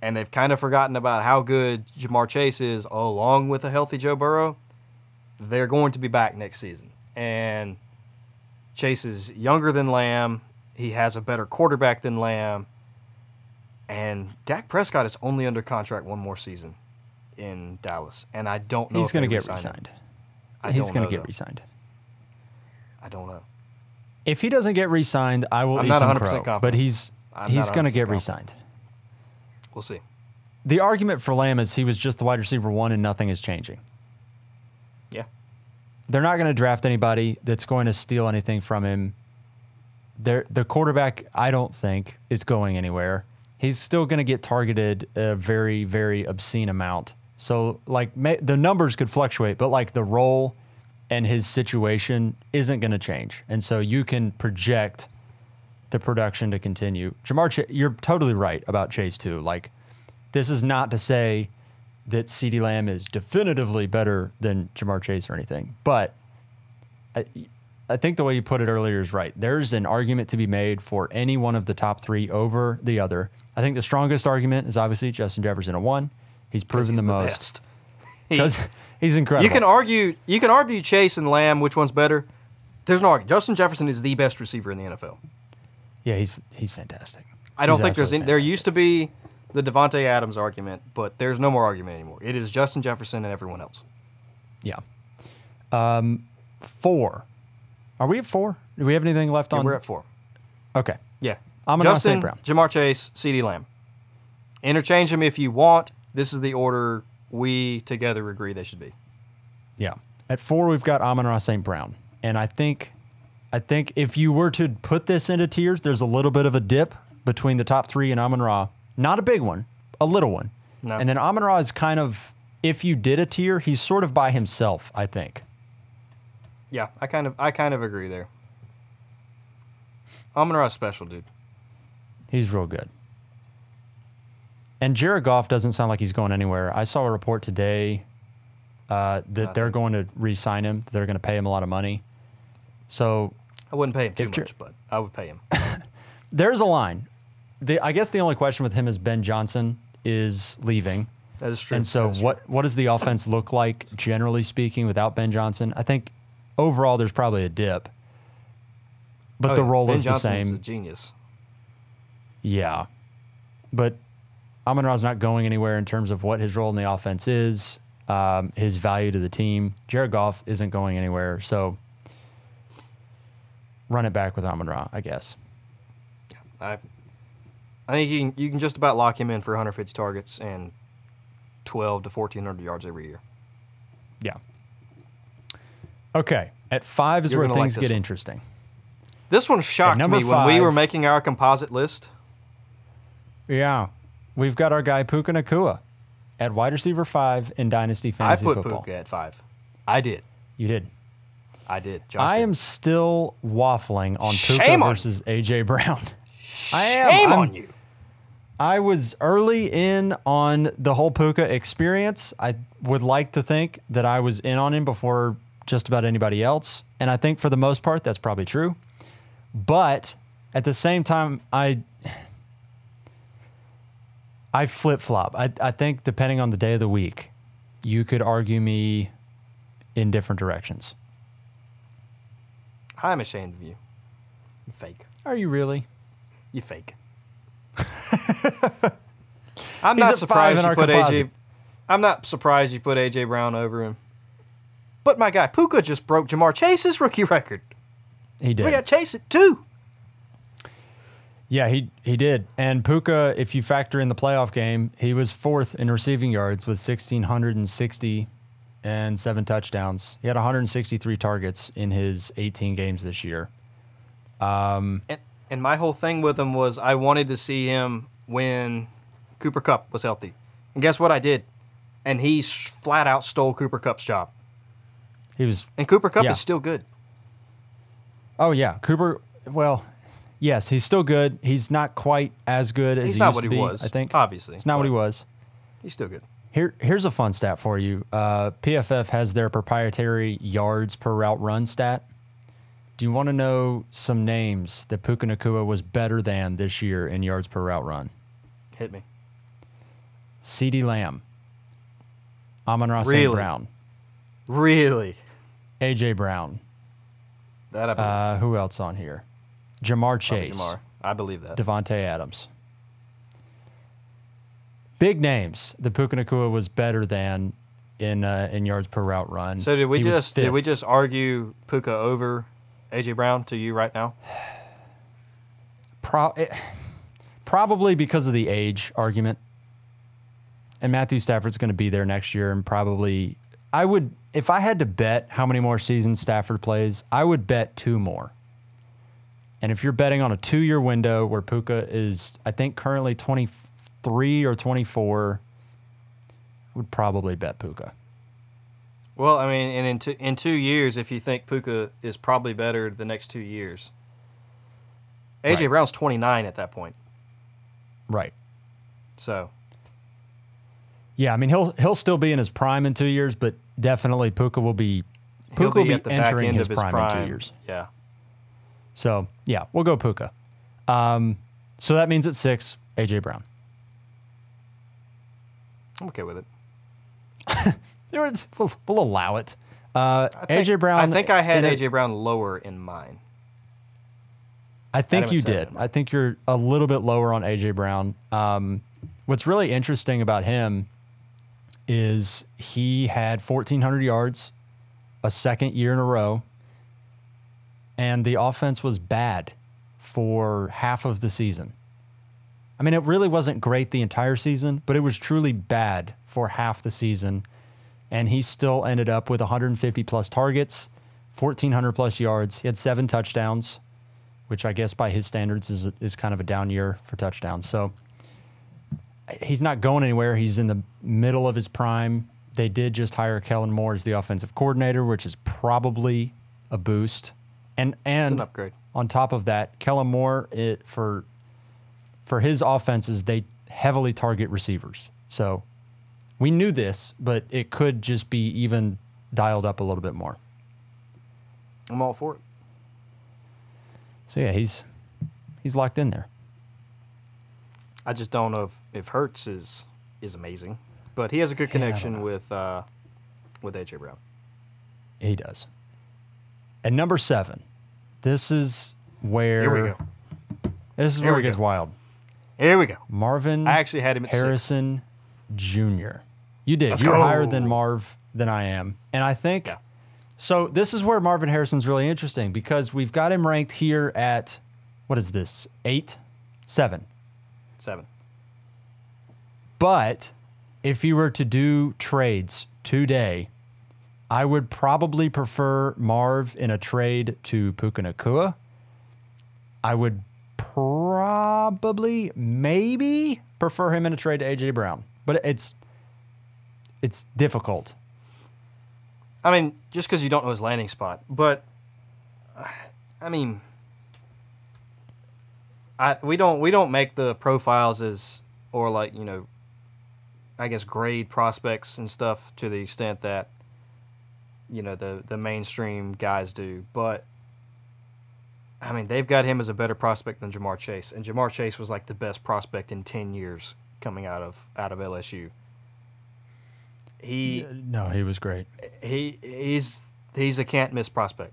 S2: And they've kind of forgotten about how good Ja'Marr Chase is along with a healthy Joe Burrow. They're going to be back next season. And Chase is younger than Lamb. He has a better quarterback than Lamb. And Dak Prescott is only under contract one more season in Dallas. And I don't know
S1: He's going to get re-signed. He's going to get
S2: though.
S1: re-signed.
S2: I don't know.
S1: If he doesn't get re-signed, I will
S2: I'm
S1: eat
S2: not 100%
S1: crow.
S2: confident.
S1: But he's
S2: I'm
S1: he's going to get
S2: confident.
S1: re-signed.
S2: We'll see.
S1: The argument for Lamb is he was just the wide receiver one, and nothing is changing.
S2: Yeah.
S1: They're not going to draft anybody that's going to steal anything from him. They're, the quarterback, I don't think, is going anywhere. He's still going to get targeted a very, very obscene amount. So, like, may, the numbers could fluctuate, but like the role and his situation isn't going to change. And so you can project the production to continue. Jamar, you're totally right about Chase too. Like, this is not to say that CeeDee Lamb is definitively better than Ja'Marr Chase or anything, but I, I think the way you put it earlier is right. There's an argument to be made for any one of the top three over the other. I think the strongest argument is obviously Justin Jefferson at one. He's proven
S2: he's
S1: the, most
S2: best. He-
S1: he's incredible.
S2: you can argue you can argue Chase and Lamb which one's better There's no argument. Justin Jefferson is the best receiver in the NFL.
S1: Yeah, he's he's fantastic.
S2: I don't
S1: He's
S2: think there's any, there used to be the Davante Adams argument, but there's no more argument anymore. It is Justin Jefferson and everyone else.
S1: Yeah. Um, four. Are we at four? Do we have anything left
S2: Yeah,
S1: on?
S2: we're at four.
S1: Okay.
S2: Yeah.
S1: Amon-Ra
S2: Justin,
S1: St. Brown.
S2: Ja'Marr Chase, CeeDee Lamb. Interchange them if you want. This is the order we together agree they should be.
S1: Yeah. At four, we've got Amon Ra St. Brown. And I think I think if you were to put this into tiers, there's a little bit of a dip between the top three and Amon Ra. Not a big one, a little one.
S2: No.
S1: And then Amon Ra is kind of if you did a tier, he's sort of by himself, I think.
S2: Yeah, I kind of I kind of agree there. Amon Ra is special, dude.
S1: He's real good. And Jared Goff doesn't sound like he's going anywhere. I saw a report today uh, that they're going to re-sign him. They're going to pay him a lot of money. So
S2: I wouldn't pay him too much, but I would pay him.
S1: there's a line. The, I guess the only question with him is Ben Johnson is leaving.
S2: That is true.
S1: And so
S2: That is true.
S1: what what does the offense look like generally speaking without Ben Johnson? I think overall there's probably a dip. But
S2: Oh,
S1: the
S2: yeah.
S1: role
S2: ben
S1: is
S2: Johnson
S1: the same.
S2: genius.
S1: Yeah. But Amon Ra's not going anywhere in terms of what his role in the offense is, um, his value to the team. Jared Goff isn't going anywhere. So run it back with Amon Ra, I guess.
S2: I I think you can, you can just about lock him in for 150 targets and 12 to 1400 yards every year.
S1: Yeah. Okay. At five is
S2: You're
S1: where
S2: gonna like
S1: things get
S2: one.
S1: interesting.
S2: This one shocked me when we were making our composite list.
S1: Yeah. We've got our guy Puka Nacua at wide receiver five in Dynasty Fantasy I
S2: put
S1: Football.
S2: Puka at five. I did.
S1: You did.
S2: I did. Josh
S1: I
S2: did.
S1: am still waffling on Puka
S2: on
S1: versus AJ Brown. I am.
S2: Shame
S1: I'm-
S2: on you.
S1: I was early in on the whole Puka experience. I would like to think that I was in on him before just about anybody else. And I think for the most part, that's probably true. But at the same time, I. I flip flop. I, I think depending on the day of the week, you could argue me in different directions.
S2: I'm ashamed of you. You fake.
S1: Are you really?
S2: You fake. I'm
S1: He's
S2: not surprised you put
S1: composite.
S2: AJ. I'm not surprised you put AJ Brown over him. But my guy Puka just broke Ja'Marr Chase's rookie record.
S1: He did.
S2: We got Chase at two.
S1: Yeah, he he did. And Puka, if you factor in the playoff game, he was fourth in receiving yards with 1660 and seven touchdowns. He had 163 targets in his 18 games this year.
S2: Um, and, and my whole thing with him was I wanted to see him when Cooper Kupp was healthy. And guess what I did? And he flat out stole Cooper Kupp's job.
S1: He was
S2: And Cooper Kupp
S1: Yeah.
S2: is still good.
S1: Oh yeah, Cooper, well, yes, he's still good. He's not quite as good as
S2: He's
S1: he
S2: not
S1: used
S2: what
S1: to
S2: he
S1: be,
S2: was,
S1: I think.
S2: obviously,
S1: It's not what he was.
S2: He's still good.
S1: Here, here's a fun stat for you. Uh, PFF has their proprietary yards per route run stat. Do you want to know some names that Puka Nacua was better than this year in yards per route run?
S2: Hit me.
S1: CeeDee Lamb, Amon Ross
S2: Really?
S1: Brown,
S2: Really?
S1: A.J. Brown.
S2: That I believe.
S1: Uh, who else on here?
S2: Ja'Marr
S1: Chase,
S2: Ja'Marr. I believe that.
S1: Davante Adams. Big names. The Puka Nacua was better than in uh, in yards per route run.
S2: So did we
S1: He
S2: just did we just argue Puka over AJ Brown to you right now?
S1: Pro- it, probably because of the age argument. And Matthew Stafford's going to be there next year, and probably I would if I had to bet how many more seasons Stafford plays, I would bet two more. And if you're betting on a two-year window where Puka is, I think currently 23 or 24, I would probably bet Puka.
S2: Well, I mean, and in two, in two years, if you think Puka is probably better the next two years, AJ
S1: Right.
S2: Brown's 29 at that point.
S1: Right.
S2: So
S1: Yeah, I mean he'll he'll still be in his prime in two years, but definitely Puka will be Puka will
S2: be
S1: be
S2: at the back
S1: entering
S2: end
S1: his
S2: of his
S1: prime,
S2: prime.
S1: in two years.
S2: Yeah.
S1: So yeah, we'll go Puka. Um, so that means at six, AJ Brown.
S2: I'm okay with it.
S1: We'll, we'll allow it. Uh,
S2: think,
S1: AJ Brown.
S2: I think I had AJ Brown lower in mine.
S1: I think you did. I think you're a little bit lower on AJ Brown. Um, what's really interesting about him is he had 1,400 yards a second year in a row, and the offense was bad for half of the season. I mean, it really wasn't great the entire season, but it was truly bad for half the season. And he still ended up with 150 plus targets, 1,400 plus yards. He had seven touchdowns which I guess by his standards is is kind of a down year for touchdowns. So he's not going anywhere. He's in the middle of his prime. They did just hire Kellen Moore as the offensive coordinator, which is probably a boost. And and
S2: an upgrade.
S1: on top of that, Kellen Moore it, for for his offenses, they heavily target receivers. So we knew this, but it could just be even dialed up a little bit more.
S2: I'm all for it.
S1: So yeah, he's he's locked in there.
S2: I just don't know if, if Hurts is is amazing, but he has a good
S1: Yeah,
S2: connection
S1: know.
S2: with uh, with AJ Brown.
S1: He does. At number seven, this is where
S2: Here we go.
S1: this is
S2: Here
S1: where
S2: we
S1: it gets
S2: go.
S1: wild.
S2: Here we go.
S1: Marvin
S2: I actually had him at.
S1: Harrison Jr. You did.
S2: Let's
S1: You're
S2: go.
S1: higher than Marv than I am. And I think
S2: Yeah.
S1: so this is where Marvin Harrison's really interesting because we've got him ranked here at what is this? Eight? Seven.
S2: Seven.
S1: But if you were to do trades today, I would probably prefer Marv in a trade to Puka Nacua. I would probably, maybe prefer him in a trade to AJ Brown, but it's it's difficult.
S2: I mean, just because you don't know his landing spot, but I mean, I we don't we don't make the profiles as or like you know, I guess grade prospects and stuff to the extent that you know the the mainstream guys do, but. I mean, they've got him as a better prospect than Ja'Marr Chase, and Ja'Marr Chase was like the best prospect in ten years coming out of out of LSU. He
S1: No, he was great.
S2: he he's he's a can't miss prospect.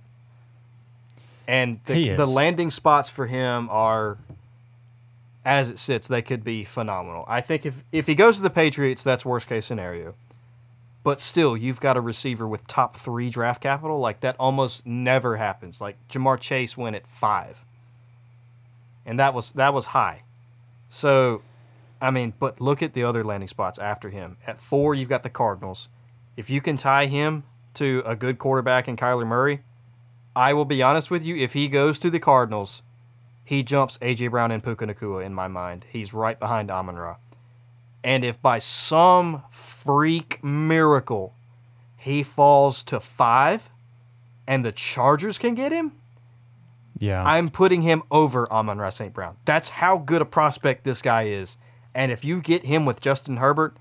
S2: And the the landing spots for him are as it sits, they could be phenomenal. I think if if he goes to the Patriots, that's worst case scenario. But still, you've got a receiver with top three draft capital. Like that almost never happens. Like Ja'Marr Chase went at five. And that was that was high. So I mean, but look at the other landing spots after him. At four, you've got the Cardinals. If you can tie him to a good quarterback in Kyler Murray, I will be honest with you. If he goes to the Cardinals, he jumps AJ Brown and Puka Nacua in my mind. He's right behind Amon Ra. And if by some freak miracle he falls to five and the Chargers can get him,
S1: Yeah.
S2: I'm putting him over Amon Ra St. Brown. That's how good a prospect this guy is. And if you get him with Justin Herbert,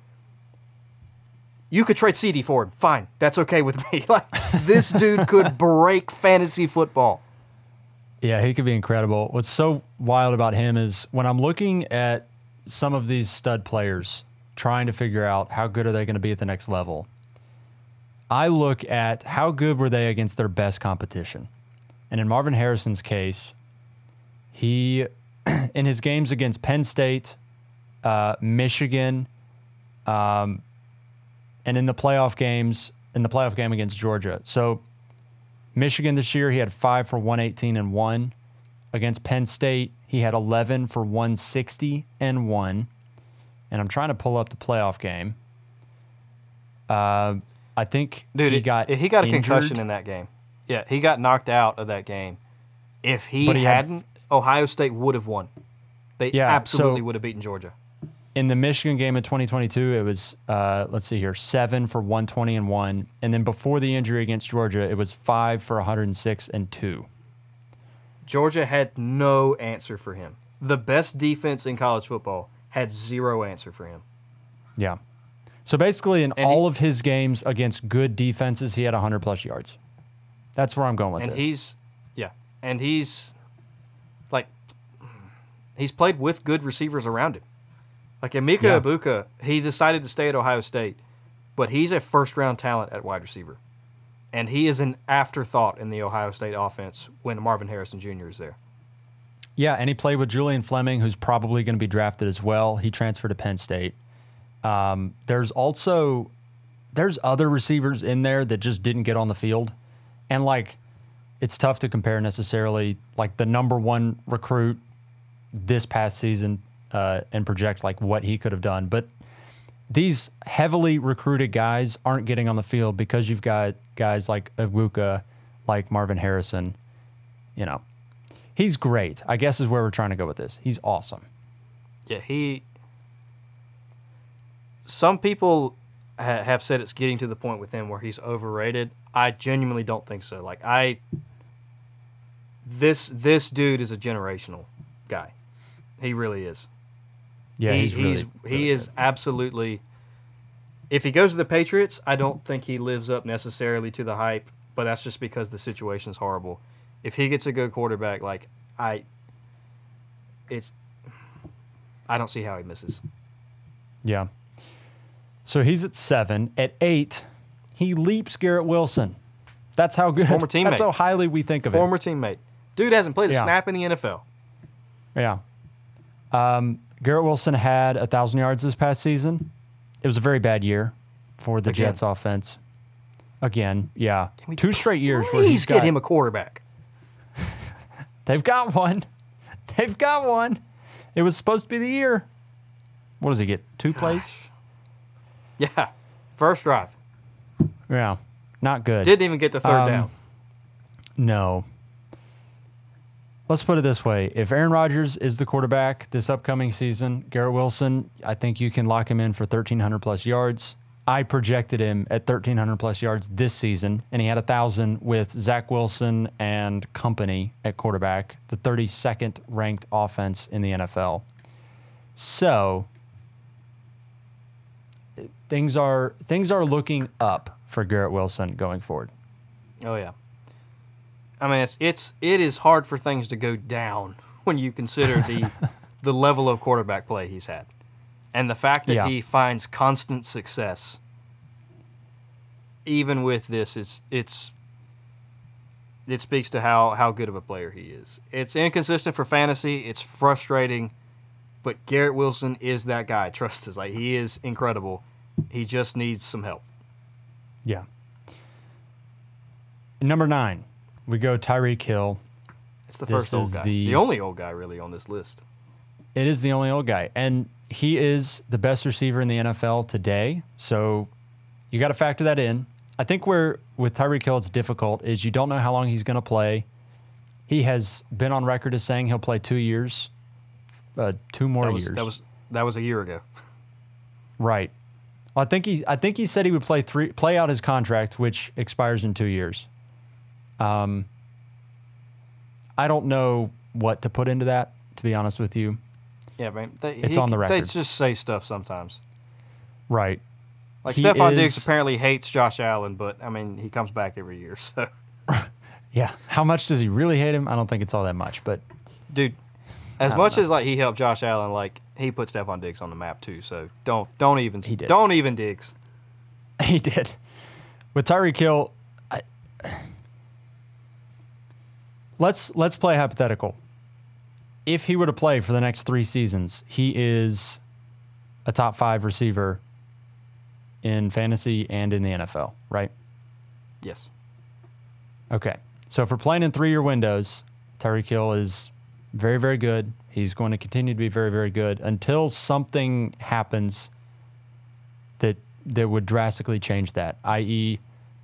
S2: you could trade CeeDee for him. Fine. That's okay with me. Like this dude could break fantasy football.
S1: Yeah, he could be incredible. What's so wild about him is when I'm looking at some of these stud players, trying to figure out how good are they going to be at the next level. I look at how good were they against their best competition. And in Marvin Harrison's case, he, in his games against Penn State, uh, Michigan, um, and in the playoff games, in the playoff game against Georgia. So Michigan this year, he had five for 118 and one. Against Penn State, he had 11 for 160 and one. And I'm trying to pull up the playoff game. Uh, I think
S2: Dude,
S1: he
S2: it-
S1: got
S2: he got a
S1: injured.
S2: concussion in that game. Yeah, he got knocked out of that game. If he,
S1: he had-
S2: hadn't, Ohio State would have won. They
S1: Yeah,
S2: absolutely
S1: so-
S2: would have beaten Georgia.
S1: in the Michigan game in 2022, it was uh, let's see here, seven for 120 and one, and then before the injury against Georgia, it was five for 106 and two.
S2: Georgia had no answer for him. The best defense in college football had zero answer for him.
S1: Yeah. So basically, in
S2: And
S1: all
S2: he-
S1: of his games against good defenses, he had 100 plus yards. That's where I'm going with
S2: and
S1: this.
S2: he's yeah and he's like he's played with good receivers around him like Emeka
S1: Yeah.
S2: Egbuka he decided to stay at Ohio State but he's a first round talent at wide receiver and he is an afterthought in the Ohio State offense when Marvin Harrison Jr. is there.
S1: Yeah, and he played with Julian Fleming, who's probably going to be drafted as well. He transferred to Penn State. Um, there's also there's other receivers in there that just didn't get on the field, and like it's tough to compare necessarily like the number one recruit this past season uh, and project like what he could have done, but these heavily recruited guys aren't getting on the field because you've got guys like Egbuka, like Marvin Harrison, you know, he's great. I guess is where we're trying to go with this. He's awesome.
S2: Yeah, he. Some people ha- have said it's getting to the point with him where he's overrated. I genuinely don't think so. Like I, this this dude is a generational guy. He really is.
S1: Yeah,
S2: he,
S1: he's, really,
S2: he's
S1: really
S2: he is absolutely. If he goes to the Patriots, I don't think he lives up necessarily to the hype, but that's just because the situation is horrible. If he gets a good quarterback, like I, it's, I don't see how he misses.
S1: Yeah. So he's at seven. At eight, he leaps Garrett Wilson. That's how good.
S2: Former teammate.
S1: That's how highly we think of
S2: Former teammate, dude hasn't played a
S1: Yeah.
S2: snap in the NFL.
S1: Yeah. Um, Garrett Wilson had a thousand yards this past season. It was a very bad year for the
S2: Again.
S1: Jets offense. Again, yeah, two straight years where
S2: Please
S1: he's
S2: get
S1: got,
S2: him a quarterback.
S1: They've got one. They've got one. It was supposed to be the year. What does he get? Two plays?
S2: Yeah, first drive
S1: Yeah, not good.
S2: didn't even get the third
S1: Um,
S2: down.
S1: No. Let's put it this way: If Aaron Rodgers is the quarterback this upcoming season, Garrett Wilson, I think you can lock him in for thirteen hundred plus yards. I projected him at thirteen hundred plus yards this season, and he had a thousand with Zach Wilson and company at quarterback, the thirty second ranked offense in the NFL. So things are things are looking up for Garrett Wilson going forward.
S2: Oh yeah. I mean, it's it's it is hard for things to go down when you consider the the level of quarterback play he's had, and the fact that
S1: Yeah.
S2: he finds constant success, even with this, is it's it speaks to how how good of a player he is. It's inconsistent for fantasy. It's frustrating, but Garrett Wilson is that guy. Trust us, like he is incredible. He just needs some help.
S1: Yeah. Number nine, we go Tyreek Hill.
S2: It's the
S1: This
S2: first old guy,
S1: the-
S2: the only old guy really on this list.
S1: It is the only old guy, and he is the best receiver in the NFL today. So you got to factor that in. I think where with Tyreek Hill it's difficult is you don't know how long he's going to play. He has been on record as saying he'll play two years, uh, two more
S2: that was,
S1: years.
S2: That was that was a year ago.
S1: right. Well, I think he I think he said he would play three play out his contract, which expires in two years. Um, I don't know what to put into that. To be honest with you,
S2: Yeah, man. They,
S1: It's
S2: he-
S1: on the record.
S2: They just say stuff sometimes.
S1: right?
S2: Like
S1: He
S2: Stefon Diggs apparently hates Josh Allen, but I mean he comes back every year. So,
S1: Yeah. How much does he really hate him? I don't think it's all that much, but
S2: dude, as much
S1: know.
S2: as like he helped Josh Allen, like he put Stefon Diggs on the map too. So don't don't even
S1: He did.
S2: don't even Diggs.
S1: he did. With Tyreek Hill, I, let's let's play hypothetical. If he were to play for the next three seasons, he is a top five receiver in fantasy and in the NFL, right?
S2: Yes.
S1: Okay. So if we're playing in three year windows, Tyreek Hill is very, very good. He's going to continue to be very, very good until something happens that that would drastically change that, i.e.,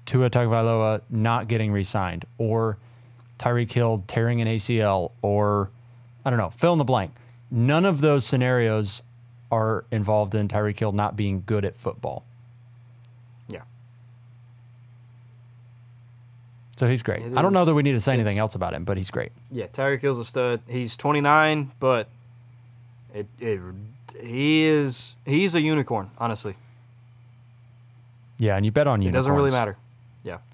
S1: Tua Tagovailoa not getting re-signed, or Tyreek Hill tearing an ACL, or I don't know, fill in the blank. None of those scenarios are involved in Tyreek Hill not being good at football.
S2: Yeah.
S1: So he's great.
S2: It
S1: I don't know that we need to say anything else about him, but he's great.
S2: Yeah. Tyreek Hill's a stud. He's 29, but it it he is he's a unicorn. Honestly,
S1: Yeah, and you bet on
S2: it
S1: unicorns.
S2: doesn't really matter.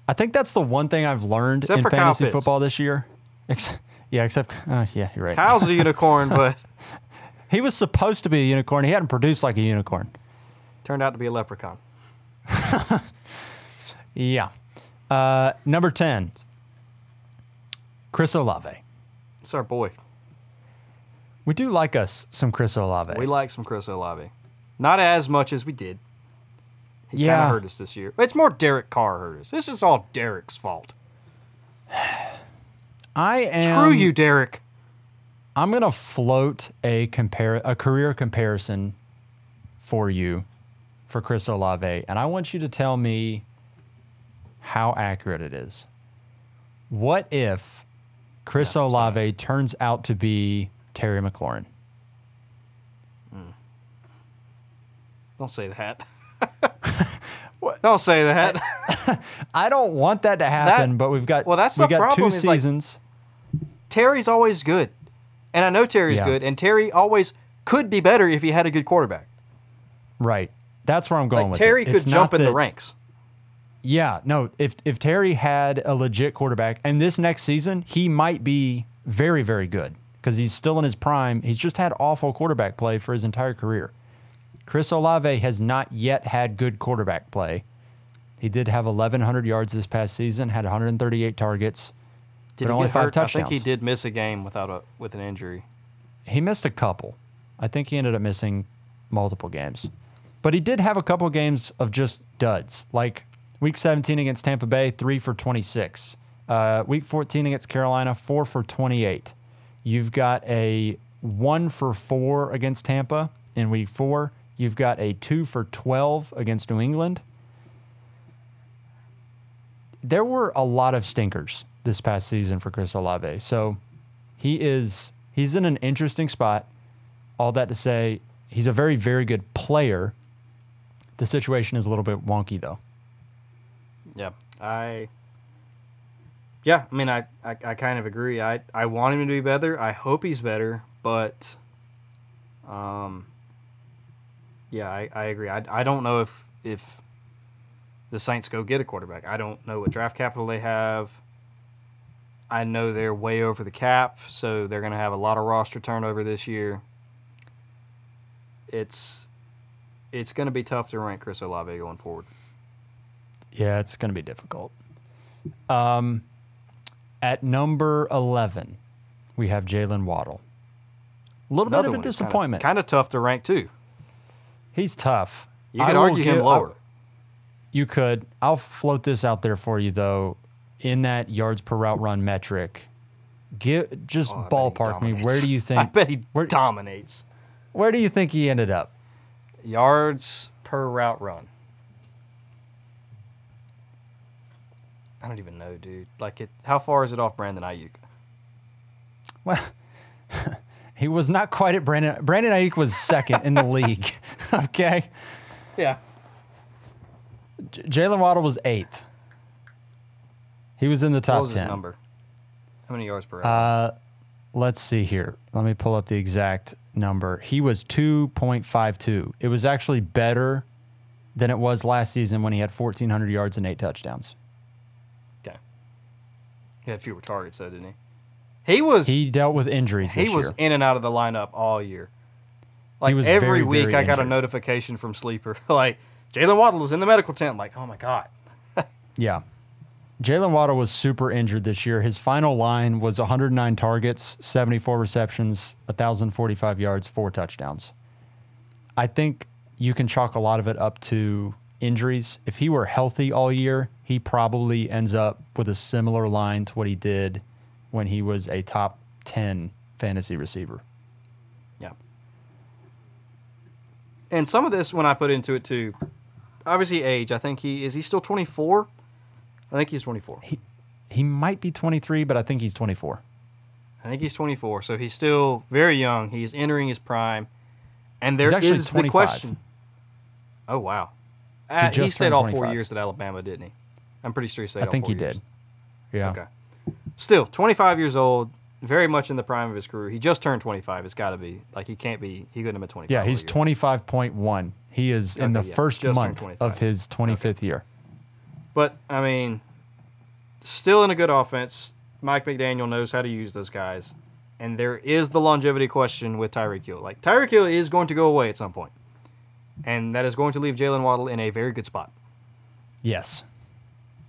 S1: I think that's the one thing I've learned
S2: Except
S1: in
S2: for Kyle
S1: fantasy
S2: Pitts.
S1: football this year. Ex- yeah, except uh, yeah, you're right.
S2: Kyle's a unicorn, but
S1: he was supposed to be a unicorn. He hadn't produced like a unicorn.
S2: turned out to be a leprechaun.
S1: Yeah. Uh, number 10, Chris Olave.
S2: It's our boy.
S1: We do like us some Chris Olave.
S2: We like some Chris Olave. Not as much as we did. He kind of hurt us this year. It's more Derek Carr hurt us. This is all Derek's fault.
S1: I am.
S2: Screw you, Derek.
S1: I'm gonna float a compare a career comparison for you for Chris Olave, and I want you to tell me how accurate it is. What if Chris
S2: Yeah, I'm sorry.
S1: Olave turns out to be Terry McLaurin? Hmm.
S2: Don't say that.
S1: What?
S2: Don't say that.
S1: I don't want that to happen, but we've got
S2: well, that's
S1: we
S2: the
S1: got
S2: problem
S1: two
S2: is, like,
S1: seasons.
S2: Terry's always good. And I know Terry's
S1: Yeah.
S2: good, and Terry always could be better if he had a good quarterback.
S1: right. That's where I'm going
S2: Like
S1: with
S2: Terry
S1: it.
S2: could
S1: It's
S2: jump in the
S1: that-
S2: ranks.
S1: Yeah, no. If if Terry had a legit quarterback, and this next season he might be very very good because he's still in his prime. He's just had awful quarterback play for his entire career. Chris Olave has not yet had good quarterback play. He did have 1,100 yards this past season, had 138 targets.
S2: Did
S1: But only five
S2: hurt? I think he did miss a game without a with an injury.
S1: He missed a couple. I think he ended up missing multiple games. But he did have a couple games of just duds. Like week 17 against Tampa Bay, 3 for 26. Uh, week 14 against Carolina, 4 for 28. You've got a 1 for 4 against Tampa in week 4. You've got a 2 for 12 against New England. There were a lot of stinkers this past season for Chris Olave. So he is he's in an interesting spot. All that to say, he's a very very good player. The situation is a little bit wonky though.
S2: Yeah, I. Yeah, I mean, I, I, I kind of agree. I, I want him to be better. I hope he's better, but, um, yeah, I, I agree. I, I don't know if if the Saints go get a quarterback. I don't know what draft capital they have. I know they're way over the cap, so they're going to have a lot of roster turnover this year. It's it's going to be tough to rank Chris Olave going forward.
S1: Yeah, it's going to be difficult. Um, at number eleven, we have Jalen Waddle. A little bit of a disappointment.
S2: Kind of tough to rank too.
S1: He's tough.
S2: You
S1: I
S2: could argue him
S1: give-
S2: lower.
S1: You could. I'll float this out there for you though. In that yards per route run metric, give just
S2: Oh, I
S1: ballpark me. Where do you think?
S2: I bet he
S1: where,
S2: dominates.
S1: where do you think he ended up?
S2: Yards per route run. I don't even know, dude. Like it. How far is it off Brandon Aiyuk?
S1: Well, he was not quite at Brandon. Brandon Aiyuk was second in the league. Okay,
S2: Yeah.
S1: J- Jalen Waddle was eighth. He was in the top
S2: What
S1: top
S2: was
S1: ten.
S2: his number? How many yards per route?
S1: Uh, let's see here. Let me pull up the exact number. He was two point five two. It was actually better than it was last season when he had fourteen hundred yards and eight touchdowns.
S2: okay. He had fewer targets, though, didn't he? He was. He,
S1: He dealt with injuries. This
S2: was
S1: year.
S2: in and out of the lineup all year. Like every
S1: very,
S2: week,
S1: very
S2: I got a notification from Sleeper like Jalen Waddle is in the medical tent. I'm like, oh my god.
S1: Yeah. Jalen Waddle was super injured this year. His final line was 109 targets, 74 receptions, 1,045 yards, four touchdowns. I think you can chalk a lot of it up to injuries. If he were healthy all year, he probably ends up with a similar line to what he did when he was a top 10 fantasy receiver.
S2: Yeah. And some of this, when I put into it too, obviously age. I think he is he still 24. I think he's 24.
S1: He he might be 23, but I think he's 24.
S2: I think he's 24. So he's still very young. He's entering his prime. And there is
S1: actually
S2: the question. Oh wow. Uh, he
S1: just
S2: stayed
S1: turned
S2: all four years at Alabama, didn't he? I'm pretty sure he stayed
S1: I think he
S2: years.
S1: did. Yeah.
S2: Okay. Still, 25 years old, very much in the prime of his career. He just turned 25. It's got to be. Like, he can't be. He couldn't have been 25.
S1: Yeah, he's 25.1. He is in the
S2: yeah,
S1: first month of his 25th year.
S2: But I mean, still in a good offense. Mike McDaniel knows how to use those guys, and there is the longevity question with Tyreek Hill. Like Tyreek Hill is going to go away at some point. and that is going to leave Jalen Waddle in a very good spot.
S1: Yes.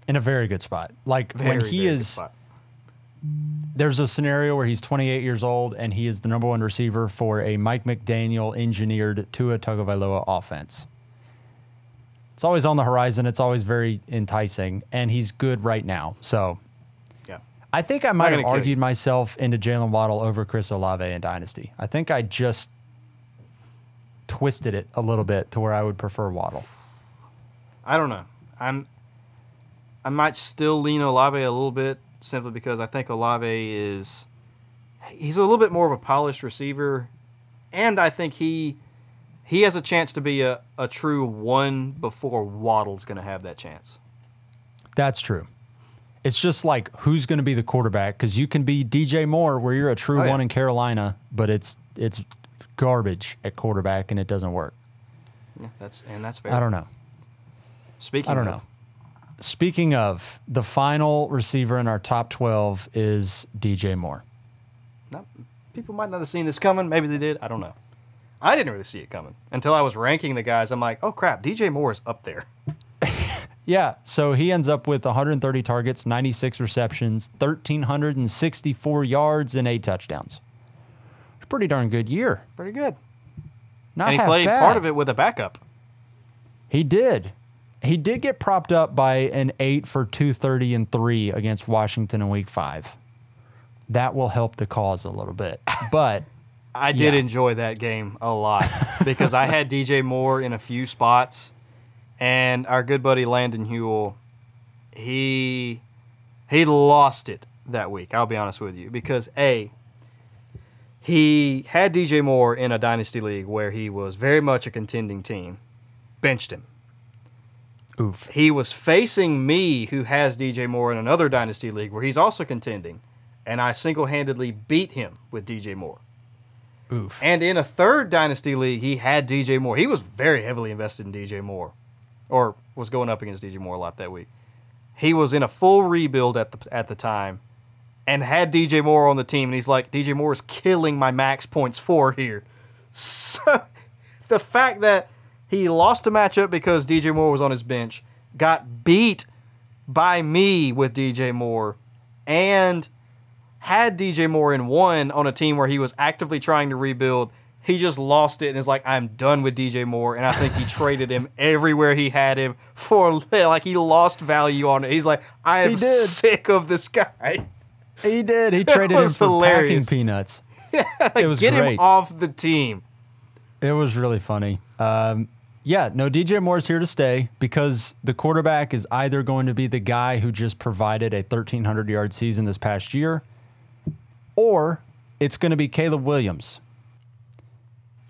S1: in a very good spot. Like when he
S2: very
S1: is,
S2: spot.
S1: There's a scenario where he's 28 years old and he is the number one receiver for a Mike McDaniel engineered Tua Tagovailoa offense. It's always on the horizon. It's always very enticing, and he's good right now. So
S2: Yeah.
S1: I think I might have
S2: gonna kill you.
S1: argued myself into Jalen Waddle over Chris Olave in Dynasty. I think I just twisted it a little bit to where I would prefer Waddle.
S2: I don't know. I'm I might still lean Olave a little bit simply because I think Olave is he's a little bit more of a polished receiver and I think he he has a chance to be a, a true one before Waddle's going to have that chance.
S1: That's true. It's just like who's going to be the quarterback because you can be DJ Moore where you're a true
S2: Oh, yeah.
S1: one in Carolina, but it's it's garbage at quarterback and it doesn't work.
S2: Yeah, that's and that's fair.
S1: I don't know.
S2: Speaking
S1: I don't
S2: of,
S1: know. Speaking of, the final receiver in our top 12 is DJ Moore.
S2: not, people might not have seen this coming. Maybe they did. I don't know. I didn't really see it coming until I was ranking the guys. I'm like, oh crap, DJ Moore is up there.
S1: Yeah, so he ends up with 130 targets, 96 receptions, 1,364 yards, and eight touchdowns. Pretty darn good year.
S2: Pretty good.
S1: Not
S2: and he played
S1: bad.
S2: part of it with a backup.
S1: He did. He did get propped up by an eight for 230 and three against Washington in week five. That will help the cause a little bit. But
S2: I did
S1: Yeah.
S2: enjoy that game a lot because I had DJ Moore in a few spots, and our good buddy Landon Hewell, he he lost it that week. I'll be honest with you because a he had DJ Moore in a dynasty league where he was very much a contending team, benched him.
S1: Oof.
S2: He was facing me, who has DJ Moore in another dynasty league where he's also contending, and I single handedly beat him with DJ Moore.
S1: Oof.
S2: And in a third dynasty league, he had DJ Moore. He was very heavily invested in DJ Moore, or was going up against DJ Moore a lot that week. He was in a full rebuild at the at the time, and had DJ Moore on the team. And he's like, DJ Moore is killing my max points for here. So the fact that he lost a matchup because DJ Moore was on his bench, got beat by me with DJ Moore, and had DJ Moore in one on a team where he was actively trying to rebuild. He just lost it and is like, I'm done with DJ Moore. And I think he traded him everywhere he had him for, like, he lost value on it. He's like, I am sick of this guy.
S1: He did. He traded him for
S2: hilarious.
S1: packing peanuts. It was
S2: Get him off the team.
S1: It was really funny. Um, yeah, no, DJ Moore's here to stay because the quarterback is either going to be the guy who just provided a 1,300 yard season this past year, or it's going to be Caleb Williams.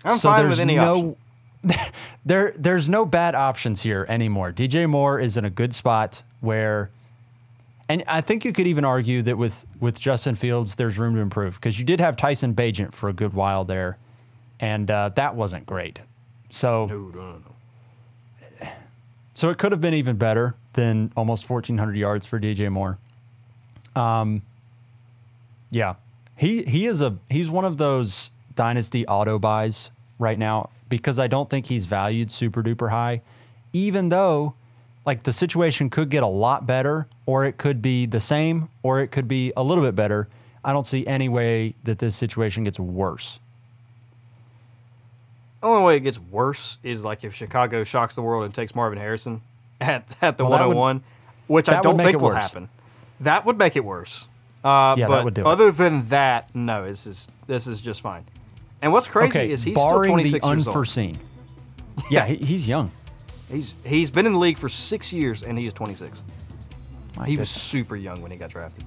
S2: I'm fine with
S1: there's
S2: any option.
S1: there, there's no bad options here anymore. DJ Moore is in a good spot where, and I think you could even argue that with with Justin Fields, there's room to improve because you did have Tyson Bagent for a good while there, and uh, that wasn't great. So,
S2: No, no, no, no.
S1: So it could have been even better than almost 1,400 yards for DJ Moore. Um, yeah, he he is a he's one of those dynasty auto buys right now because I don't think he's valued super duper high, even though like the situation could get a lot better or it could be the same or it could be a little bit better. I don't see any way that this situation gets worse.
S2: Only way it gets worse is like if Chicago shocks the world and takes Marvin Harrison at, at the
S1: Well, that would-
S2: 101, which I don't think will happen. That would make it worse. Uh,
S1: Yeah, that
S2: but
S1: would do it.
S2: other than that, no, this is this is just fine. And what's crazy
S1: okay,
S2: is he's still 26
S1: the
S2: years old.
S1: Yeah, he, he's young.
S2: He's he's been in the league for six years and he is 26.
S1: My
S2: He was super young when he got drafted.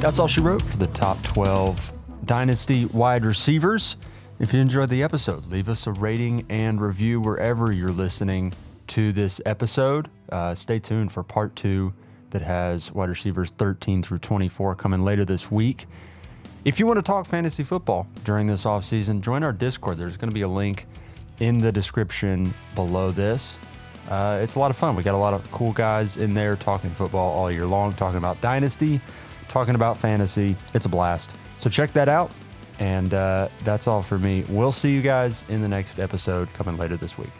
S1: That's all she wrote for the top 12 Dynasty wide receivers. If you enjoyed the episode, leave us a rating and review wherever you're listening to this episode. Uh, stay tuned for part two that has wide receivers 13 through 24 coming later this week. If you want to talk fantasy football during this offseason, join our Discord. There's going to be a link in the description below this. Uh, it's a lot of fun. We got a lot of cool guys in there talking football all year long, talking about Dynasty, talking about fantasy. It's a blast. So check that out. And uh, that's all for me. We'll see you guys in the next episode coming later this week.